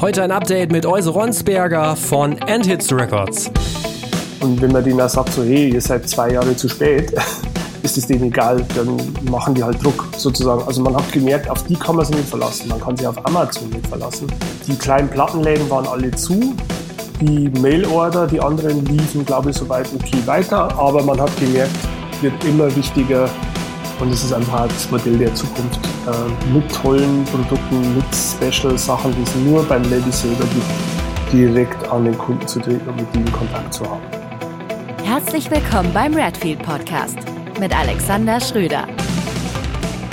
Heute ein Update mit Euse Ronsberger von Endhits Records. Und wenn man denen auch sagt, so, hey, ihr seid zwei Jahre zu spät, ist es denen egal, dann machen die halt Druck sozusagen. Also man hat gemerkt, auf die kann man sich nicht verlassen. Man kann sich auf Amazon nicht verlassen. Die kleinen Plattenläden waren alle zu. Die Mailorder, die anderen liefen, glaube ich, soweit okay weiter. Aber man hat gemerkt, wird immer wichtiger, und es ist einfach das Modell der Zukunft äh, mit tollen Produkten, mit Special-Sachen, die es nur beim Label selber gibt, direkt an den Kunden zu treten und mit ihnen Kontakt zu haben. Herzlich willkommen beim Redfield Podcast mit Alexander Schröder.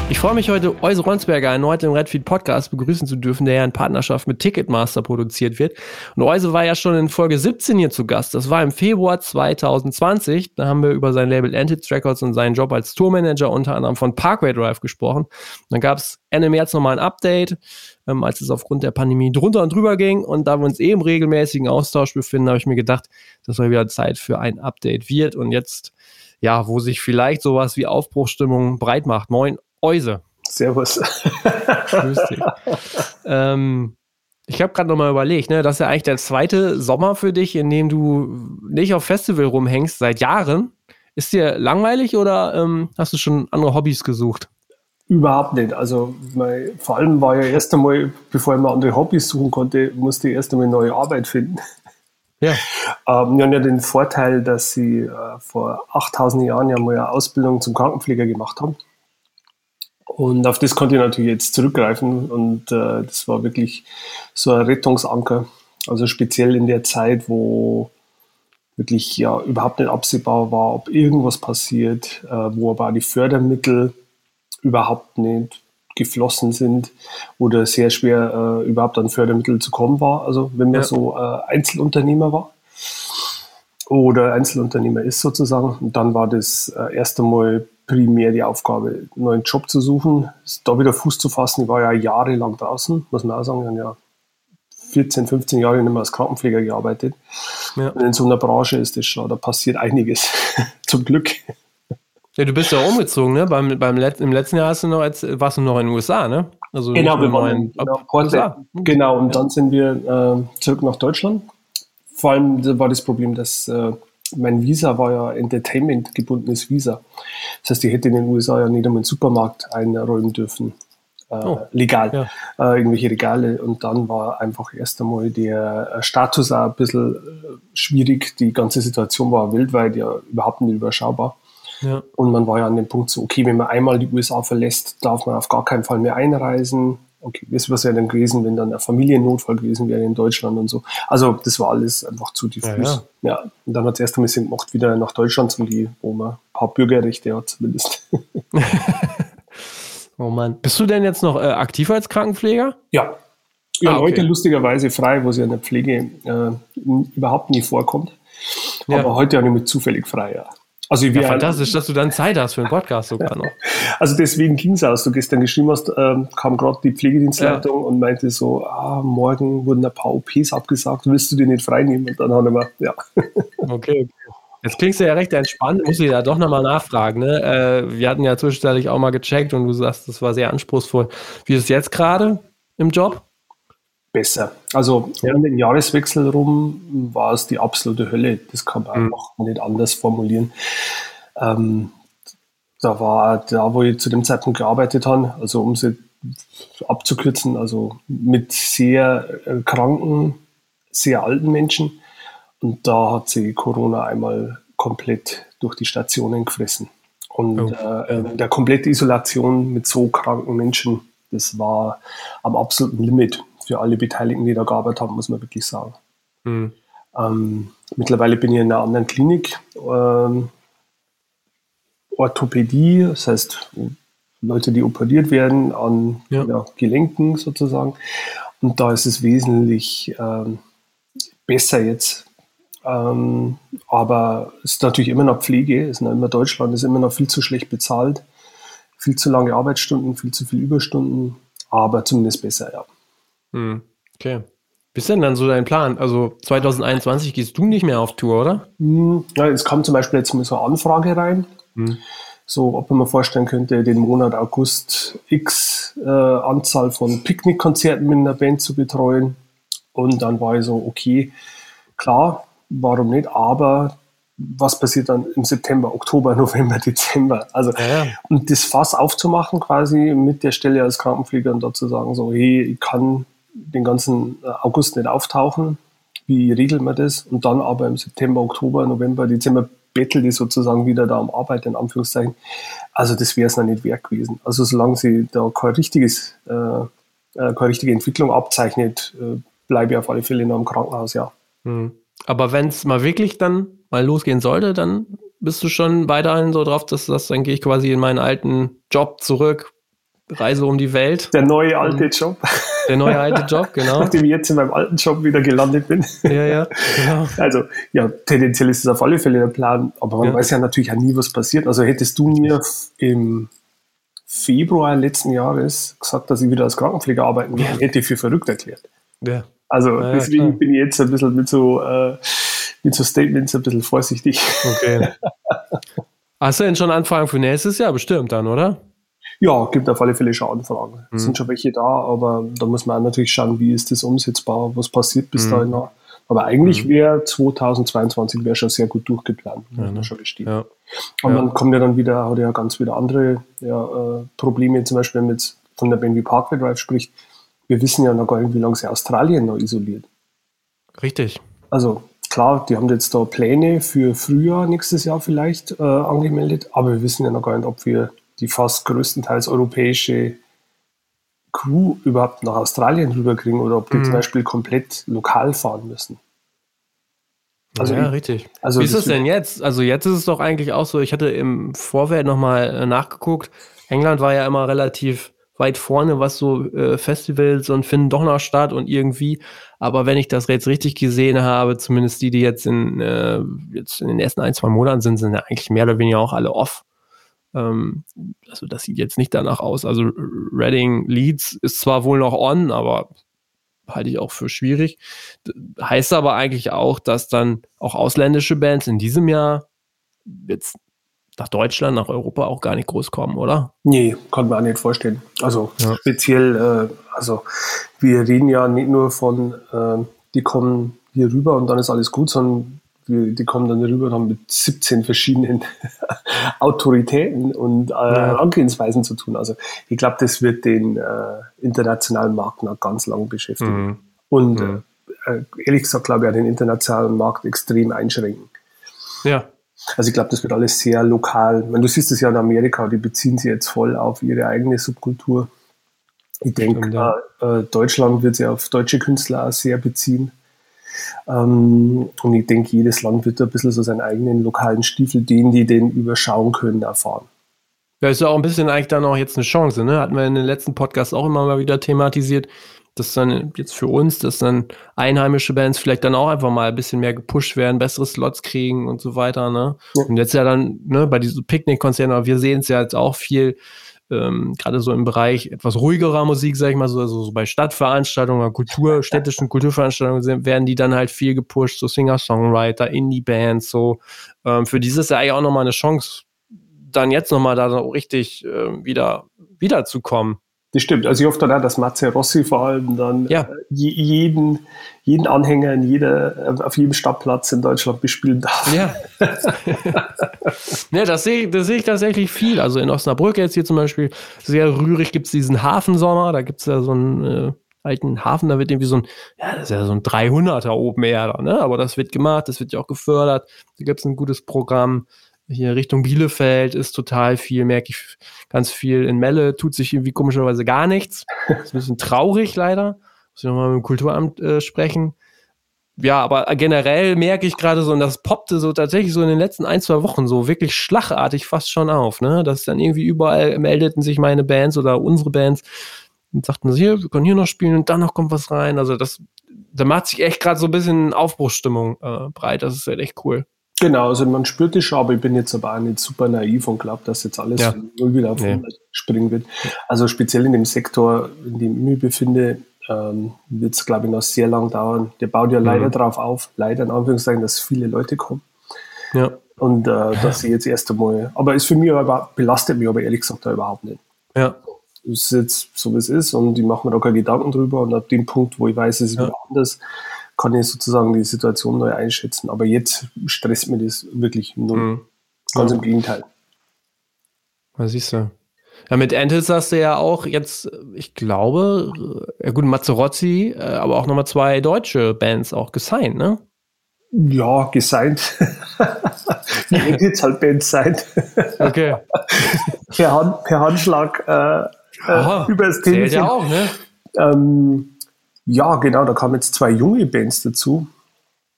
Ich freue mich heute, Euse Ronsberger erneut im Redfeed Podcast begrüßen zu dürfen, der ja in Partnerschaft mit Ticketmaster produziert wird. Und Euse war ja schon in Folge 17 hier zu Gast. Das war im Februar 2020. Da haben wir über sein Label Antids Records und seinen Job als Tourmanager unter anderem von Parkway Drive gesprochen. Dann gab es Ende März nochmal ein Update, ähm, als es aufgrund der Pandemie drunter und drüber ging. Und da wir uns eh im regelmäßigen Austausch befinden, habe ich mir gedacht, dass mal wieder Zeit für ein Update wird. Und jetzt ja, wo sich vielleicht sowas wie Aufbruchstimmung breit macht. Moin, Euse. Servus. Grüß dich. ähm, ich habe gerade nochmal überlegt, ne, das ist ja eigentlich der zweite Sommer für dich, in dem du nicht auf Festival rumhängst seit Jahren. Ist dir langweilig oder ähm, hast du schon andere Hobbys gesucht? Überhaupt nicht. Also mein, vor allem war ja erst einmal, bevor ich mal andere Hobbys suchen konnte, musste ich erst einmal neue Arbeit finden. Ja. Ähm, wir haben ja den Vorteil, dass sie äh, vor 8000 Jahren ja mal eine Ausbildung zum Krankenpfleger gemacht haben. Und auf das konnte ich natürlich jetzt zurückgreifen und äh, das war wirklich so ein Rettungsanker. Also speziell in der Zeit, wo wirklich ja überhaupt nicht absehbar war, ob irgendwas passiert, äh, wo aber die Fördermittel überhaupt nicht geflossen sind oder sehr schwer äh, überhaupt an Fördermittel zu kommen war. Also wenn man ja. so äh, Einzelunternehmer war oder Einzelunternehmer ist sozusagen. Und dann war das äh, erst einmal primär die Aufgabe, einen neuen Job zu suchen, da wieder Fuß zu fassen. Ich war ja jahrelang draußen, muss man auch sagen, habe ja 14, 15 Jahre nicht mehr als Krankenpfleger gearbeitet. Ja. Und in so einer Branche ist das schon, da passiert einiges, zum Glück. Ja, du bist ja umgezogen, ne? Beim, beim Let Im letzten Jahr hast du noch als, warst du noch in den USA, ne? Also genau, wir waren in, genau, USA. genau, und ja. dann sind wir äh, zurück nach Deutschland. Vor allem war das Problem, dass äh, mein Visa war ja Entertainment gebundenes Visa. Das heißt, ich hätte in den USA ja nicht einmal einen Supermarkt einräumen dürfen. Äh, oh, legal, ja. äh, irgendwelche Regale. Und dann war einfach erst einmal der äh, Status auch ein bisschen äh, schwierig. Die ganze Situation war weltweit ja überhaupt nicht überschaubar. Ja. Und man war ja an dem Punkt so, okay, wenn man einmal die USA verlässt, darf man auf gar keinen Fall mehr einreisen okay, was wäre denn gewesen, wenn dann ein Familiennotfall gewesen wäre in Deutschland und so. Also das war alles einfach zu diffus. Ja, ja. ja. und dann hat es erst einmal Sinn gemacht, wieder nach Deutschland zu gehen, wo man ein paar Bürgerrechte hat zumindest. oh Mann. Bist du denn jetzt noch äh, aktiv als Krankenpfleger? Ja. Ja, ah, okay. heute lustigerweise frei, wo es ja in der Pflege äh, überhaupt nie vorkommt. Aber ja. heute ja nicht mit zufällig frei, ja. Also ja, fantastisch, dass du dann Zeit hast für einen Podcast sogar noch. Also deswegen ging es aus. Du gestern geschrieben hast, ähm, kam gerade die Pflegedienstleitung ja. und meinte so, ah, morgen wurden ein paar OPs abgesagt, willst du die nicht freinehmen? Und dann haben wir, ja. Okay. Jetzt klingst du ja recht entspannt, muss ich da doch nochmal nachfragen. Ne? Äh, wir hatten ja zwischenzeitlich auch mal gecheckt und du sagst, das war sehr anspruchsvoll. Wie ist es jetzt gerade im Job? Besser. Also ja. um den Jahreswechsel rum war es die absolute Hölle. Das kann man mhm. einfach nicht anders formulieren. Ähm, da war da, wo ich zu dem Zeitpunkt gearbeitet habe, also um sie abzukürzen, also mit sehr äh, kranken, sehr alten Menschen. Und da hat sie Corona einmal komplett durch die Stationen gefressen. Und oh. äh, der kompletten Isolation mit so kranken Menschen, das war am absoluten Limit für alle Beteiligten, die da gearbeitet haben, muss man wirklich sagen. Mhm. Ähm, mittlerweile bin ich in einer anderen Klinik, ähm, Orthopädie, das heißt Leute, die operiert werden an ja. Ja, Gelenken sozusagen. Und da ist es wesentlich ähm, besser jetzt. Ähm, aber es ist natürlich immer noch Pflege, es ist noch immer Deutschland, ist immer noch viel zu schlecht bezahlt, viel zu lange Arbeitsstunden, viel zu viel Überstunden, aber zumindest besser, ja. Hm, okay. Was ist denn dann so dein Plan? Also 2021 gehst du nicht mehr auf Tour, oder? Hm, ja, es kam zum Beispiel jetzt mal so eine Anfrage rein. Hm. So, ob man mir vorstellen könnte, den Monat August X äh, Anzahl von Picknickkonzerten mit einer Band zu betreuen. Und dann war ich so, okay, klar, warum nicht, aber was passiert dann im September, Oktober, November, Dezember? Also, ja, ja. und das Fass aufzumachen quasi mit der Stelle als Krankenpfleger und dazu sagen so, hey, ich kann den ganzen äh, August nicht auftauchen, wie regeln wir das? Und dann aber im September, Oktober, November, Dezember bettelt die sozusagen wieder da am Arbeiten, in Anführungszeichen. Also das wäre es noch nicht wert gewesen. Also solange sie da kein richtiges, äh, äh, keine richtige Entwicklung abzeichnet, äh, bleibe ich auf alle Fälle noch im Krankenhaus, ja. Mhm. Aber wenn es mal wirklich dann mal losgehen sollte, dann bist du schon weiterhin so drauf, dass das, dann gehe ich quasi in meinen alten Job zurück, reise um die Welt. Der neue alte Job. Der neue alte Job, genau. Nachdem ich jetzt in meinem alten Job wieder gelandet bin. Ja, ja, genau. Also, ja, tendenziell ist es auf alle Fälle der Plan, aber man ja. weiß ja natürlich auch nie, was passiert. Also hättest du mir im Februar letzten Jahres gesagt, dass ich wieder als Krankenpfleger arbeiten will, hätte ich für verrückt erklärt. Ja. Also ja, deswegen klar. bin ich jetzt ein bisschen mit so, äh, mit so Statements ein bisschen vorsichtig. Okay. Hast du denn schon Anfragen für nächstes Jahr bestimmt dann, oder? Ja, gibt auf alle Fälle schon Anfragen. Mhm. sind schon welche da, aber da muss man auch natürlich schauen, wie ist das umsetzbar, was passiert bis mhm. dahin noch. Aber eigentlich wäre 2022 wäre schon sehr gut durchgeplant, ja, ne? schon bestehen. Ja. Und dann kommt ja dann wieder, hat ja ganz wieder andere ja, äh, Probleme, zum Beispiel, wenn man jetzt von der Bentley Parkway Drive spricht, wir wissen ja noch gar nicht, wie lange sie Australien noch isoliert. Richtig. Also klar, die haben jetzt da Pläne für Frühjahr nächstes Jahr vielleicht äh, angemeldet, aber wir wissen ja noch gar nicht, ob wir die fast größtenteils europäische Crew überhaupt nach Australien rüberkriegen oder ob die mhm. zum Beispiel komplett lokal fahren müssen. Also ja, ich, richtig. Also Wie ist es denn jetzt? Also jetzt ist es doch eigentlich auch so, ich hatte im Vorfeld nochmal äh, nachgeguckt, England war ja immer relativ weit vorne, was so äh, Festivals und finden doch noch statt und irgendwie. Aber wenn ich das jetzt richtig gesehen habe, zumindest die, die jetzt in, äh, jetzt in den ersten ein, zwei Monaten sind, sind ja eigentlich mehr oder weniger auch alle off. Ähm, also das sieht jetzt nicht danach aus. Also Reading Leeds ist zwar wohl noch on, aber halte ich auch für schwierig. Heißt aber eigentlich auch, dass dann auch ausländische Bands in diesem Jahr jetzt nach Deutschland, nach Europa auch gar nicht groß kommen, oder? Nee, kann man auch nicht vorstellen. Also ja. speziell, äh, also wir reden ja nicht nur von, äh, die kommen hier rüber und dann ist alles gut, sondern wir, die kommen dann rüber und haben mit 17 verschiedenen Autoritäten und äh, ja. Angehensweisen zu tun. Also ich glaube, das wird den äh, internationalen Markt noch ganz lang beschäftigen. Mhm. Und mhm. Äh, ehrlich gesagt, glaube ich, auch den internationalen Markt extrem einschränken. Ja. Also ich glaube, das wird alles sehr lokal. Meine, du siehst es ja in Amerika, die beziehen sich jetzt voll auf ihre eigene Subkultur. Ich denke, ja. äh, Deutschland wird sich auf deutsche Künstler auch sehr beziehen. Ähm, und ich denke, jedes Land wird ein bisschen so seinen eigenen lokalen Stiefel, den die den überschauen können, erfahren. Ja, ist ja auch ein bisschen eigentlich dann auch jetzt eine Chance, ne? Hatten wir in den letzten Podcasts auch immer mal wieder thematisiert, dass dann jetzt für uns, dass dann einheimische Bands vielleicht dann auch einfach mal ein bisschen mehr gepusht werden, bessere Slots kriegen und so weiter, ne? Ja. Und jetzt ja dann, ne, bei diesen Picknick-Konzerten, aber wir sehen es ja jetzt auch viel, ähm, gerade so im Bereich etwas ruhigerer Musik, sag ich mal, so, also so bei Stadtveranstaltungen, Kultur, städtischen Kulturveranstaltungen sind, werden die dann halt viel gepusht, so Singer-Songwriter, Indie-Bands, so. Ähm, für dieses Jahr eigentlich auch nochmal eine Chance, dann jetzt nochmal da so richtig äh, wieder wiederzukommen. Das stimmt. Also ich hoffe dann auch, dass Matze Rossi vor allem dann ja. Äh, jeden, jeden Anhänger in jeder, äh, auf jedem Stadtplatz in Deutschland bespielen darf. Ja. ja, das sehe das seh ich tatsächlich viel. Also in Osnabrück jetzt hier zum Beispiel, sehr rührig gibt es diesen Hafensommer, da gibt es ja so einen äh, alten Hafen, da wird irgendwie so ein, ja, das ist ja so ein 300er oben Air, ne? aber das wird gemacht, das wird ja auch gefördert, da gibt es ein gutes Programm hier Richtung Bielefeld ist total viel, merke ich ganz viel. In Melle tut sich irgendwie komischerweise gar nichts. Ist ein bisschen traurig leider. Muss ich nochmal mit dem Kulturamt äh, sprechen. Ja, aber generell merke ich gerade so, und das poppte so tatsächlich so in den letzten ein, zwei Wochen so wirklich schlagartig fast schon auf, ne? Dass dann irgendwie überall meldeten sich meine Bands oder unsere Bands und sagten so, hier, wir können hier noch spielen und dann noch kommt was rein. Also das, da macht sich echt gerade so ein bisschen Aufbruchsstimmung äh, breit. Das ist halt echt cool. Genau, also man spürt es schon, aber ich bin jetzt aber auch nicht super naiv und glaube, dass jetzt alles ja. null wieder auf 100 nee. springen wird. Also speziell in dem Sektor, in dem ich mich befinde, ähm, wird es, glaube ich, noch sehr lang dauern. Der baut ja mhm. leider drauf auf, leider in Anführungszeichen, dass viele Leute kommen. Ja. Und äh, dass sie jetzt erst einmal, aber ist für mich aber, belastet mich aber ehrlich gesagt da überhaupt nicht. Ja. ist jetzt so, wie es ist und ich mache mir da keine Gedanken drüber und ab dem Punkt, wo ich weiß, es ist ja. wieder anders, kann ich sozusagen die Situation neu einschätzen. Aber jetzt stresst mir das wirklich null. Mhm. Ganz ja. im Gegenteil. Was siehst du? Ja, mit Antils hast du ja auch jetzt, ich glaube, ja gut, Mazzarozzi, äh, aber auch nochmal zwei deutsche Bands auch gesigned, ne? Ja, gesigned. Wird jetzt halt Bands sein? Okay. per, Hand, per Handschlag äh, äh Aha, über das Thema. Ja, auch, ne? Ähm, ja, genau, da kamen jetzt zwei junge Bands dazu.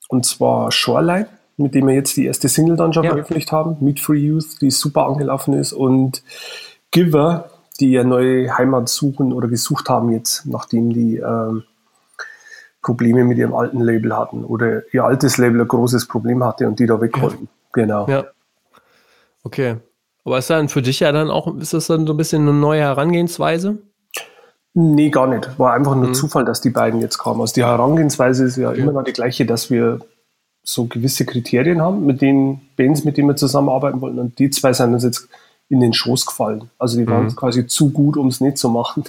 Und zwar Shoreline, mit dem wir jetzt die erste Single dann schon ja. veröffentlicht haben, Meet Free Youth, die super angelaufen ist. Und Giver, die ja neue Heimat suchen oder gesucht haben jetzt, nachdem die ähm, Probleme mit ihrem alten Label hatten oder ihr altes Label ein großes Problem hatte und die da weg. Ja. Genau. Ja. Okay. Aber ist dann für dich ja dann auch, ist das dann so ein bisschen eine neue Herangehensweise? Nee, gar nicht. War einfach nur mhm. Zufall, dass die beiden jetzt kamen. Also die Herangehensweise ist ja okay. immer noch die gleiche, dass wir so gewisse Kriterien haben, mit den Bands, mit denen wir zusammenarbeiten wollen. Und die zwei sind uns jetzt in den Schoß gefallen. Also die waren mhm. quasi zu gut, um es nicht zu machen.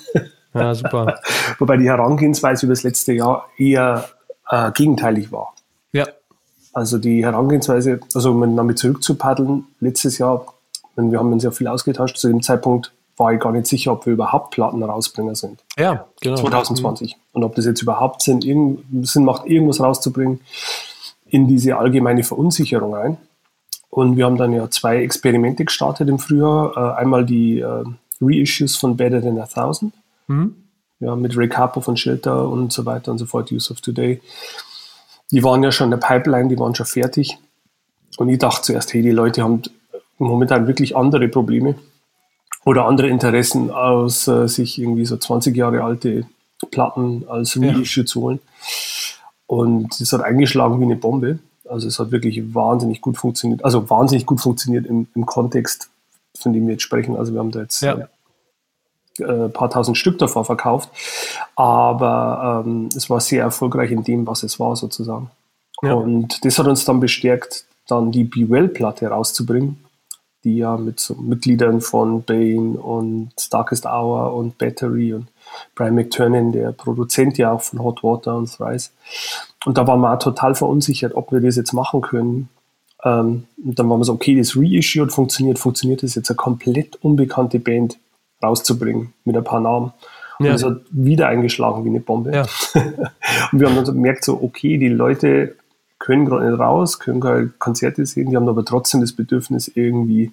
Ja, super. Wobei die Herangehensweise über das letzte Jahr eher äh, gegenteilig war. Ja. Also die Herangehensweise, also um damit zurückzupaddeln, letztes Jahr, wir haben uns ja viel ausgetauscht, zu dem Zeitpunkt war ich gar nicht sicher, ob wir überhaupt Plattenrausbringer sind. Ja, genau. 2020. Mhm. Und ob das jetzt überhaupt Sinn, Sinn macht, irgendwas rauszubringen in diese allgemeine Verunsicherung rein. Und wir haben dann ja zwei Experimente gestartet im Frühjahr. Äh, einmal die äh, Reissues von Better Than a Thousand. Mhm. Ja, mit Ray Capo von Shelter und so weiter und so fort, Use of Today. Die waren ja schon in der Pipeline, die waren schon fertig. Und ich dachte zuerst, hey, die Leute haben momentan wirklich andere Probleme oder andere Interessen, aus äh, sich irgendwie so 20 Jahre alte Platten als Reissue ja. zu holen. Und es hat eingeschlagen wie eine Bombe. Also es hat wirklich wahnsinnig gut funktioniert, also wahnsinnig gut funktioniert im, im Kontext, von dem wir jetzt sprechen. Also wir haben da jetzt ja. äh, ein paar tausend Stück davor verkauft, aber ähm, es war sehr erfolgreich in dem, was es war sozusagen. Ja. Und das hat uns dann bestärkt, dann die Be Well-Platte rauszubringen, die ja mit so Mitgliedern von Bane und Darkest Hour und Battery und Brian McTurnan, der Produzent ja auch von Hot Water und Thrice. Und da waren wir auch total verunsichert, ob wir das jetzt machen können. Ähm, und dann waren wir so, okay, das Reissue funktioniert, funktioniert das jetzt eine komplett unbekannte Band rauszubringen mit ein paar Namen. Und ja. das hat wieder eingeschlagen wie eine Bombe. Ja. und wir haben dann so gemerkt, so, okay, die Leute können gerade nicht raus, können keine Konzerte sehen, die haben aber trotzdem das Bedürfnis, irgendwie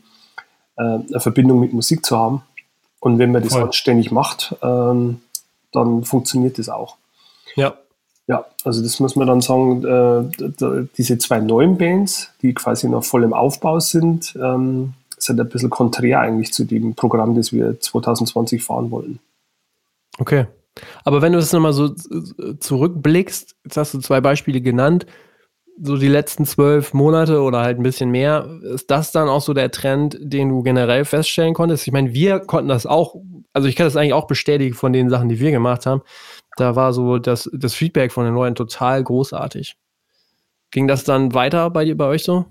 äh, eine Verbindung mit Musik zu haben. Und wenn man das Voll. anständig macht, ähm, dann funktioniert das auch. Ja. Ja, also das muss man dann sagen, äh, diese zwei neuen Bands, die quasi noch voll im Aufbau sind, ähm, sind ein bisschen konträr eigentlich zu dem Programm, das wir 2020 fahren wollten. Okay. Aber wenn du das nochmal so zurückblickst, jetzt hast du zwei Beispiele genannt, so die letzten zwölf Monate oder halt ein bisschen mehr, ist das dann auch so der Trend, den du generell feststellen konntest? Ich meine, wir konnten das auch, also ich kann das eigentlich auch bestätigen von den Sachen, die wir gemacht haben. Da war so das, das Feedback von den Leuten total großartig. Ging das dann weiter bei dir, bei euch so?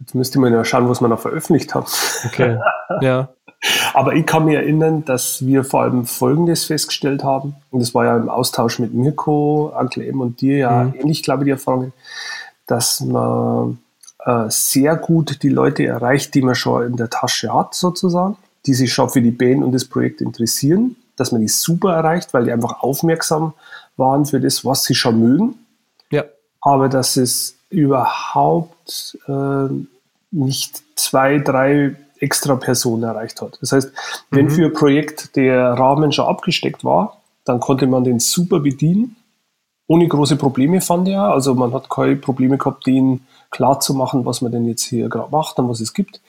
Jetzt müsste man ja schauen, was man noch veröffentlicht hat. Okay. Ja. Aber ich kann mich erinnern, dass wir vor allem Folgendes festgestellt haben. Und das war ja im Austausch mit Mirko, Uncle M und dir ja mhm. ähnlich, glaube ich, die Erfahrung, dass man äh, sehr gut die Leute erreicht, die man schon in der Tasche hat, sozusagen, die sich schon für die Band und das Projekt interessieren, dass man die super erreicht, weil die einfach aufmerksam waren für das, was sie schon mögen. Ja. Aber dass es überhaupt äh, nicht zwei, drei extra Person erreicht hat. Das heißt, wenn mhm. für ein Projekt der Rahmen schon abgesteckt war, dann konnte man den super bedienen, ohne große Probleme fand er. Also man hat keine Probleme gehabt, den klar zu machen, was man denn jetzt hier gerade macht und was es gibt.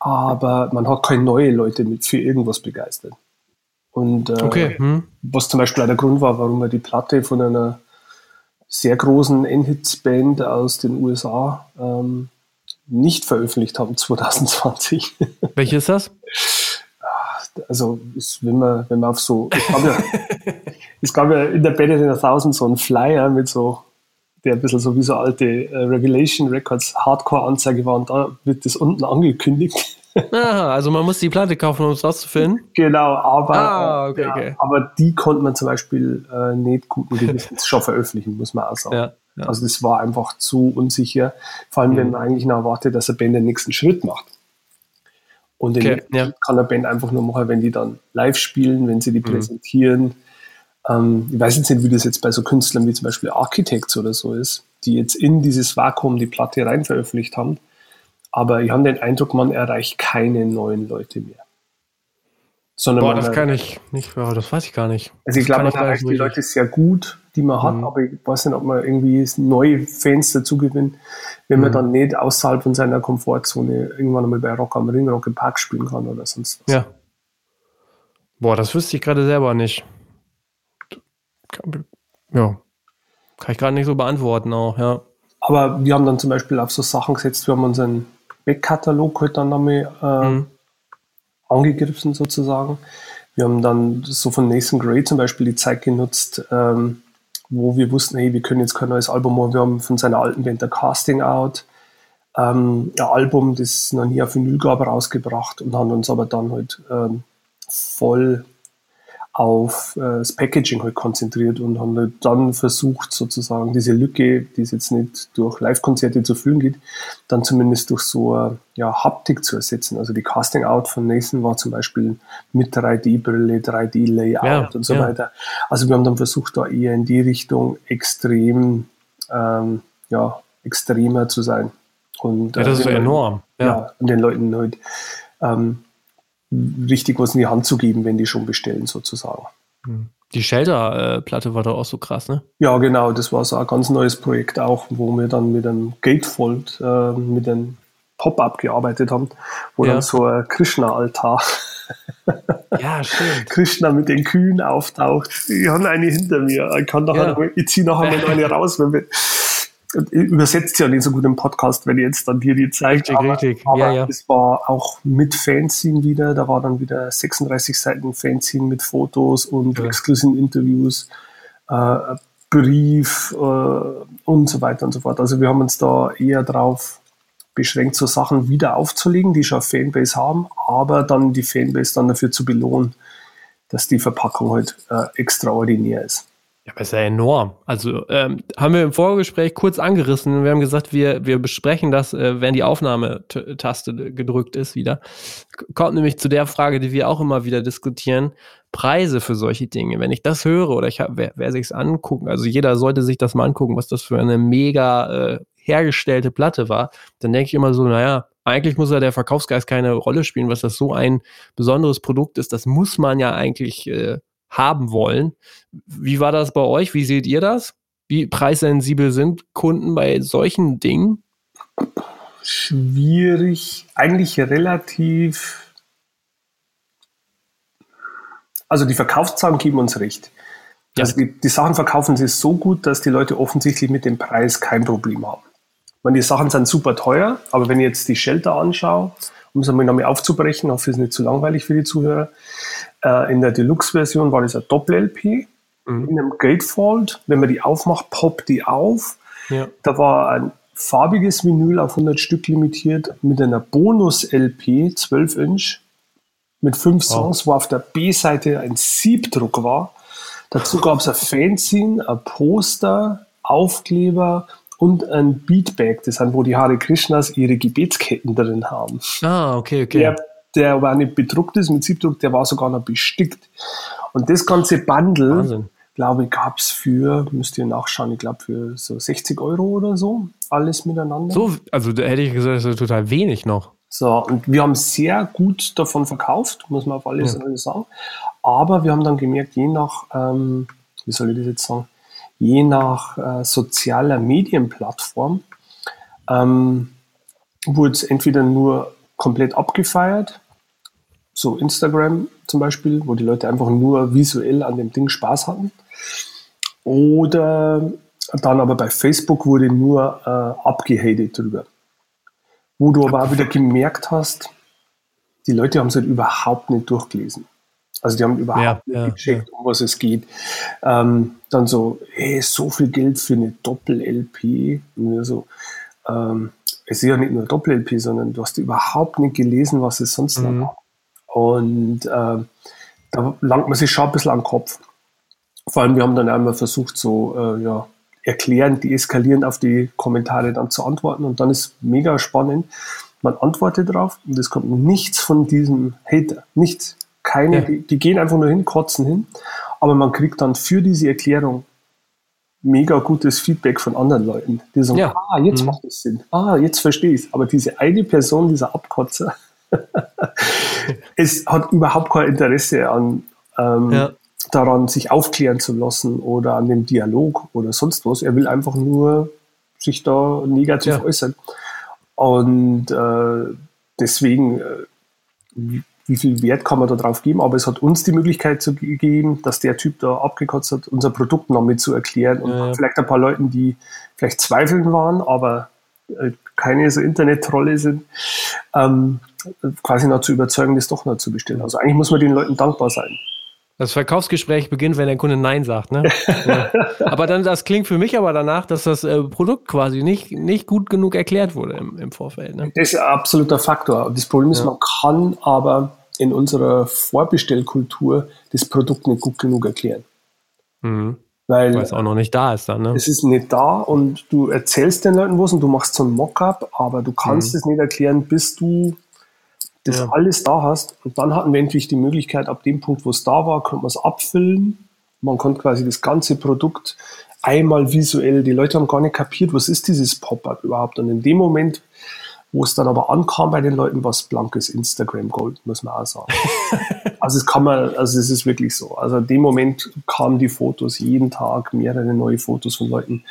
Aber man hat keine neue Leute mit für irgendwas begeistert. Und äh, okay. hm. was zum Beispiel auch der Grund war, warum wir die Platte von einer sehr großen N-Hits-Band aus den USA ähm, nicht veröffentlicht haben 2020. Welche ist das? Also, ist, wenn, man, wenn man auf so. Es gab, ja, es gab ja in der Better Than a Thousand so einen Flyer mit so, der ein bisschen so wie so alte äh, Revelation Records Hardcore-Anzeige war und da wird das unten angekündigt. Aha, also man muss die Platte kaufen, um es rauszufinden? Genau, aber, ah, okay, ja, okay. aber die konnte man zum Beispiel äh, nicht guten Gewissens schon veröffentlichen, muss man auch sagen. Ja, ja. Also das war einfach zu unsicher, vor allem wenn Mhm. man eigentlich noch erwartet, dass eine Band den nächsten Schritt macht. Und den Okay, ja. Kann eine Band einfach nur machen, wenn die dann live spielen, wenn sie die Mhm. präsentieren. Ähm, ich weiß jetzt nicht, wie das jetzt bei so Künstlern wie zum Beispiel Architects oder so ist, die jetzt in dieses Vakuum die Platte rein veröffentlicht haben. Aber ich habe den Eindruck, man erreicht keine neuen Leute mehr. Sondern Boah, das kann ich nicht, das weiß ich gar nicht. also ich glaube, man erreicht die. Leute sehr gut, die man hat, Mhm. aber ich weiß nicht, ob man irgendwie neue Fans dazu gewinnt, wenn man Mhm. dann nicht außerhalb von seiner Komfortzone irgendwann einmal bei Rock am Ring, Rock im Park spielen kann oder sonst was. Ja. Boah, das wüsste ich gerade selber nicht. Ja. Kann ich gerade nicht so beantworten auch, ja. Aber wir haben dann zum Beispiel auf so Sachen gesetzt, wir haben unseren Backkatalog halt dann einmal äh, Mhm. angegriffen sozusagen. Wir haben dann so von Nathan Gray zum Beispiel die Zeit genutzt, ähm, wo wir wussten, hey, wir können jetzt kein neues Album machen. Wir haben von seiner alten Band der Casting Out ähm, ein Album, das noch nie auf Vinyl gab, rausgebracht und haben uns aber dann halt ähm, voll auf äh, das Packaging halt konzentriert und haben halt dann versucht, sozusagen diese Lücke, die es jetzt nicht durch Live-Konzerte zu füllen geht, dann zumindest durch so eine ja, Haptik zu ersetzen. Also die Casting-Out von Nathan war zum Beispiel mit 3D-Brille, 3D-Layout Ja, und so ja. weiter. Also wir haben dann versucht, da eher in die Richtung extrem, ähm, ja, extremer zu sein. Und, Ja, das äh, ist enorm. Ja. Ja. und den Leuten halt ähm, richtig was in die Hand zu geben, wenn die schon bestellen, sozusagen. Die Shelter-Platte war doch auch so krass, ne? Ja, genau, das war so ein ganz neues Projekt auch, wo wir dann mit einem Gatefold, äh, mit einem Pop-Up gearbeitet haben, wo Ja. dann so ein Krishna-Altar, Ja, stimmt. Krishna mit den Kühen auftaucht. Ich habe eine hinter mir. Ich kann nachher Ja. ich ziehe nachher mal eine raus, wenn wir, übersetzt ja nicht so gut im Podcast, wenn ich jetzt dann dir die zeige. Richtig, aber, richtig. Aber Ja, ja. es war auch mit Fanzine wieder. Da war dann wieder 36 Seiten Fanzine mit Fotos und Ja. exklusiven Interviews, äh, Brief äh, und so weiter und so fort. Also wir haben uns da eher drauf beschränkt, so Sachen wieder aufzulegen, die schon Fanbase haben, aber dann die Fanbase dann dafür zu belohnen, dass die Verpackung halt äh, extraordinär ist. Ja, aber ist ja enorm. Also ähm, haben wir im Vorgespräch kurz angerissen. Wir haben gesagt, wir, wir besprechen das, äh, wenn die Aufnahmetaste gedrückt ist wieder. Kommt nämlich zu der Frage, die wir auch immer wieder diskutieren. Preise für solche Dinge. Wenn ich das höre oder ich hab, wer, wer sich angucken, also jeder sollte sich das mal angucken, was das für eine mega äh, hergestellte Platte war, dann denke ich immer so, naja, eigentlich muss ja der Verkaufsgeist keine Rolle spielen, was das so ein besonderes Produkt ist. Das muss man ja eigentlich äh, haben wollen. Wie war das bei euch? Wie seht ihr das? Wie preissensibel sind Kunden bei solchen Dingen? Schwierig, eigentlich relativ. Also die Verkaufszahlen geben uns recht. Ja. Also die, die Sachen verkaufen sich so gut, dass die Leute offensichtlich mit dem Preis kein Problem haben. Ich meine, die Sachen sind super teuer, aber wenn ich jetzt die Shelter anschaue, um es einmal aufzubrechen, hoffe, es ist nicht zu langweilig für die Zuhörer, äh, in der Deluxe-Version war das ein Doppel-LP Mhm. in einem Gatefold. Wenn man die aufmacht, poppt die auf. Ja. Da war ein farbiges Vinyl auf 100 Stück limitiert mit einer Bonus-LP, 12 Inch, mit fünf Songs, wo auf der B-Seite ein Siebdruck war. Dazu gab es ein Fanzine, ein Poster, Aufkleber und ein Beatbag, das sind, wo die Hare Krishnas ihre Gebetsketten drin haben. Ah, okay, okay. Der, der aber nicht bedruckt ist mit Siebdruck, der war sogar noch bestickt. Und das ganze Bundle, Wahnsinn. glaube ich, gab es für, müsst ihr nachschauen, ich glaube für so 60 Euro oder so, alles miteinander. So, also da hätte ich gesagt, das ist total wenig noch. So, und wir haben sehr gut davon verkauft, muss man auf alles Ja. sagen. Aber wir haben dann gemerkt, je nach, ähm, wie soll ich das jetzt sagen, je nach äh, sozialer Medienplattform ähm, wurde es entweder nur komplett abgefeiert, so Instagram zum Beispiel, wo die Leute einfach nur visuell an dem Ding Spaß hatten. Oder dann aber bei Facebook wurde nur äh, abgehatet drüber. Wo du aber auch wieder gemerkt hast, die Leute haben es halt überhaupt nicht durchgelesen. Also die haben überhaupt Ja, nicht ja, gecheckt, um was es geht. Ähm, dann so, hey, so viel Geld für eine Doppel-LP. So, ähm, es ist ja nicht nur Doppel-LP, sondern du hast überhaupt nicht gelesen, was es sonst mhm. noch. Und äh, da langt man sich schon ein bisschen am Kopf. Vor allem, wir haben dann einmal versucht, so äh, ja, erklärend, deeskalierend auf die Kommentare dann zu antworten. Und dann ist mega spannend. Man antwortet drauf und es kommt nichts von diesem Hater. Nichts. Keine, ja. die, die, gehen einfach nur hin, kotzen hin. Aber man kriegt dann für diese Erklärung mega gutes Feedback von anderen Leuten, die sagen, ja. ah, jetzt mhm. macht es Sinn, ah, jetzt verstehe ich es. Aber diese eine Person, dieser Abkotzer, es hat überhaupt kein Interesse an ähm, ja. daran, sich aufklären zu lassen oder an dem Dialog oder sonst was. Er will einfach nur sich da negativ ja. äußern. Und äh, deswegen, äh, wie viel Wert kann man da drauf geben? Aber es hat uns die Möglichkeit zu gegeben, dass der Typ da abgekotzt hat, unser Produkt noch mit zu erklären und ja. vielleicht ein paar Leuten, die vielleicht zweifeln waren, aber keine so Internet-Trolle sind, ähm, quasi noch zu überzeugen, das doch noch zu bestellen. Also eigentlich muss man den Leuten dankbar sein. Das Verkaufsgespräch beginnt, wenn der Kunde Nein sagt, ne? ja. Aber dann, das klingt für mich aber danach, dass das äh, Produkt quasi nicht, nicht gut genug erklärt wurde im, im Vorfeld. Ne? Das ist ein absoluter Faktor. Das Problem ist, ja. man kann aber in unserer Vorbestellkultur das Produkt nicht gut genug erklären. Mhm. Weil, es auch noch nicht da ist dann, ne? Es ist nicht da und du erzählst den Leuten was und du machst so ein Mockup, aber du kannst mhm. es nicht erklären, bis du das ja. alles da hast. Und dann hatten wir endlich die Möglichkeit, ab dem Punkt, wo es da war, konnte man es abfüllen. Man konnte quasi das ganze Produkt einmal visuell, die Leute haben gar nicht kapiert, was ist dieses Pop-up überhaupt. Und in dem Moment, wo es dann aber ankam bei den Leuten, war es blankes Instagram Gold, muss man auch sagen. also es kann man, also es ist wirklich so. Also in dem Moment kamen die Fotos jeden Tag, mehrere neue Fotos von Leuten,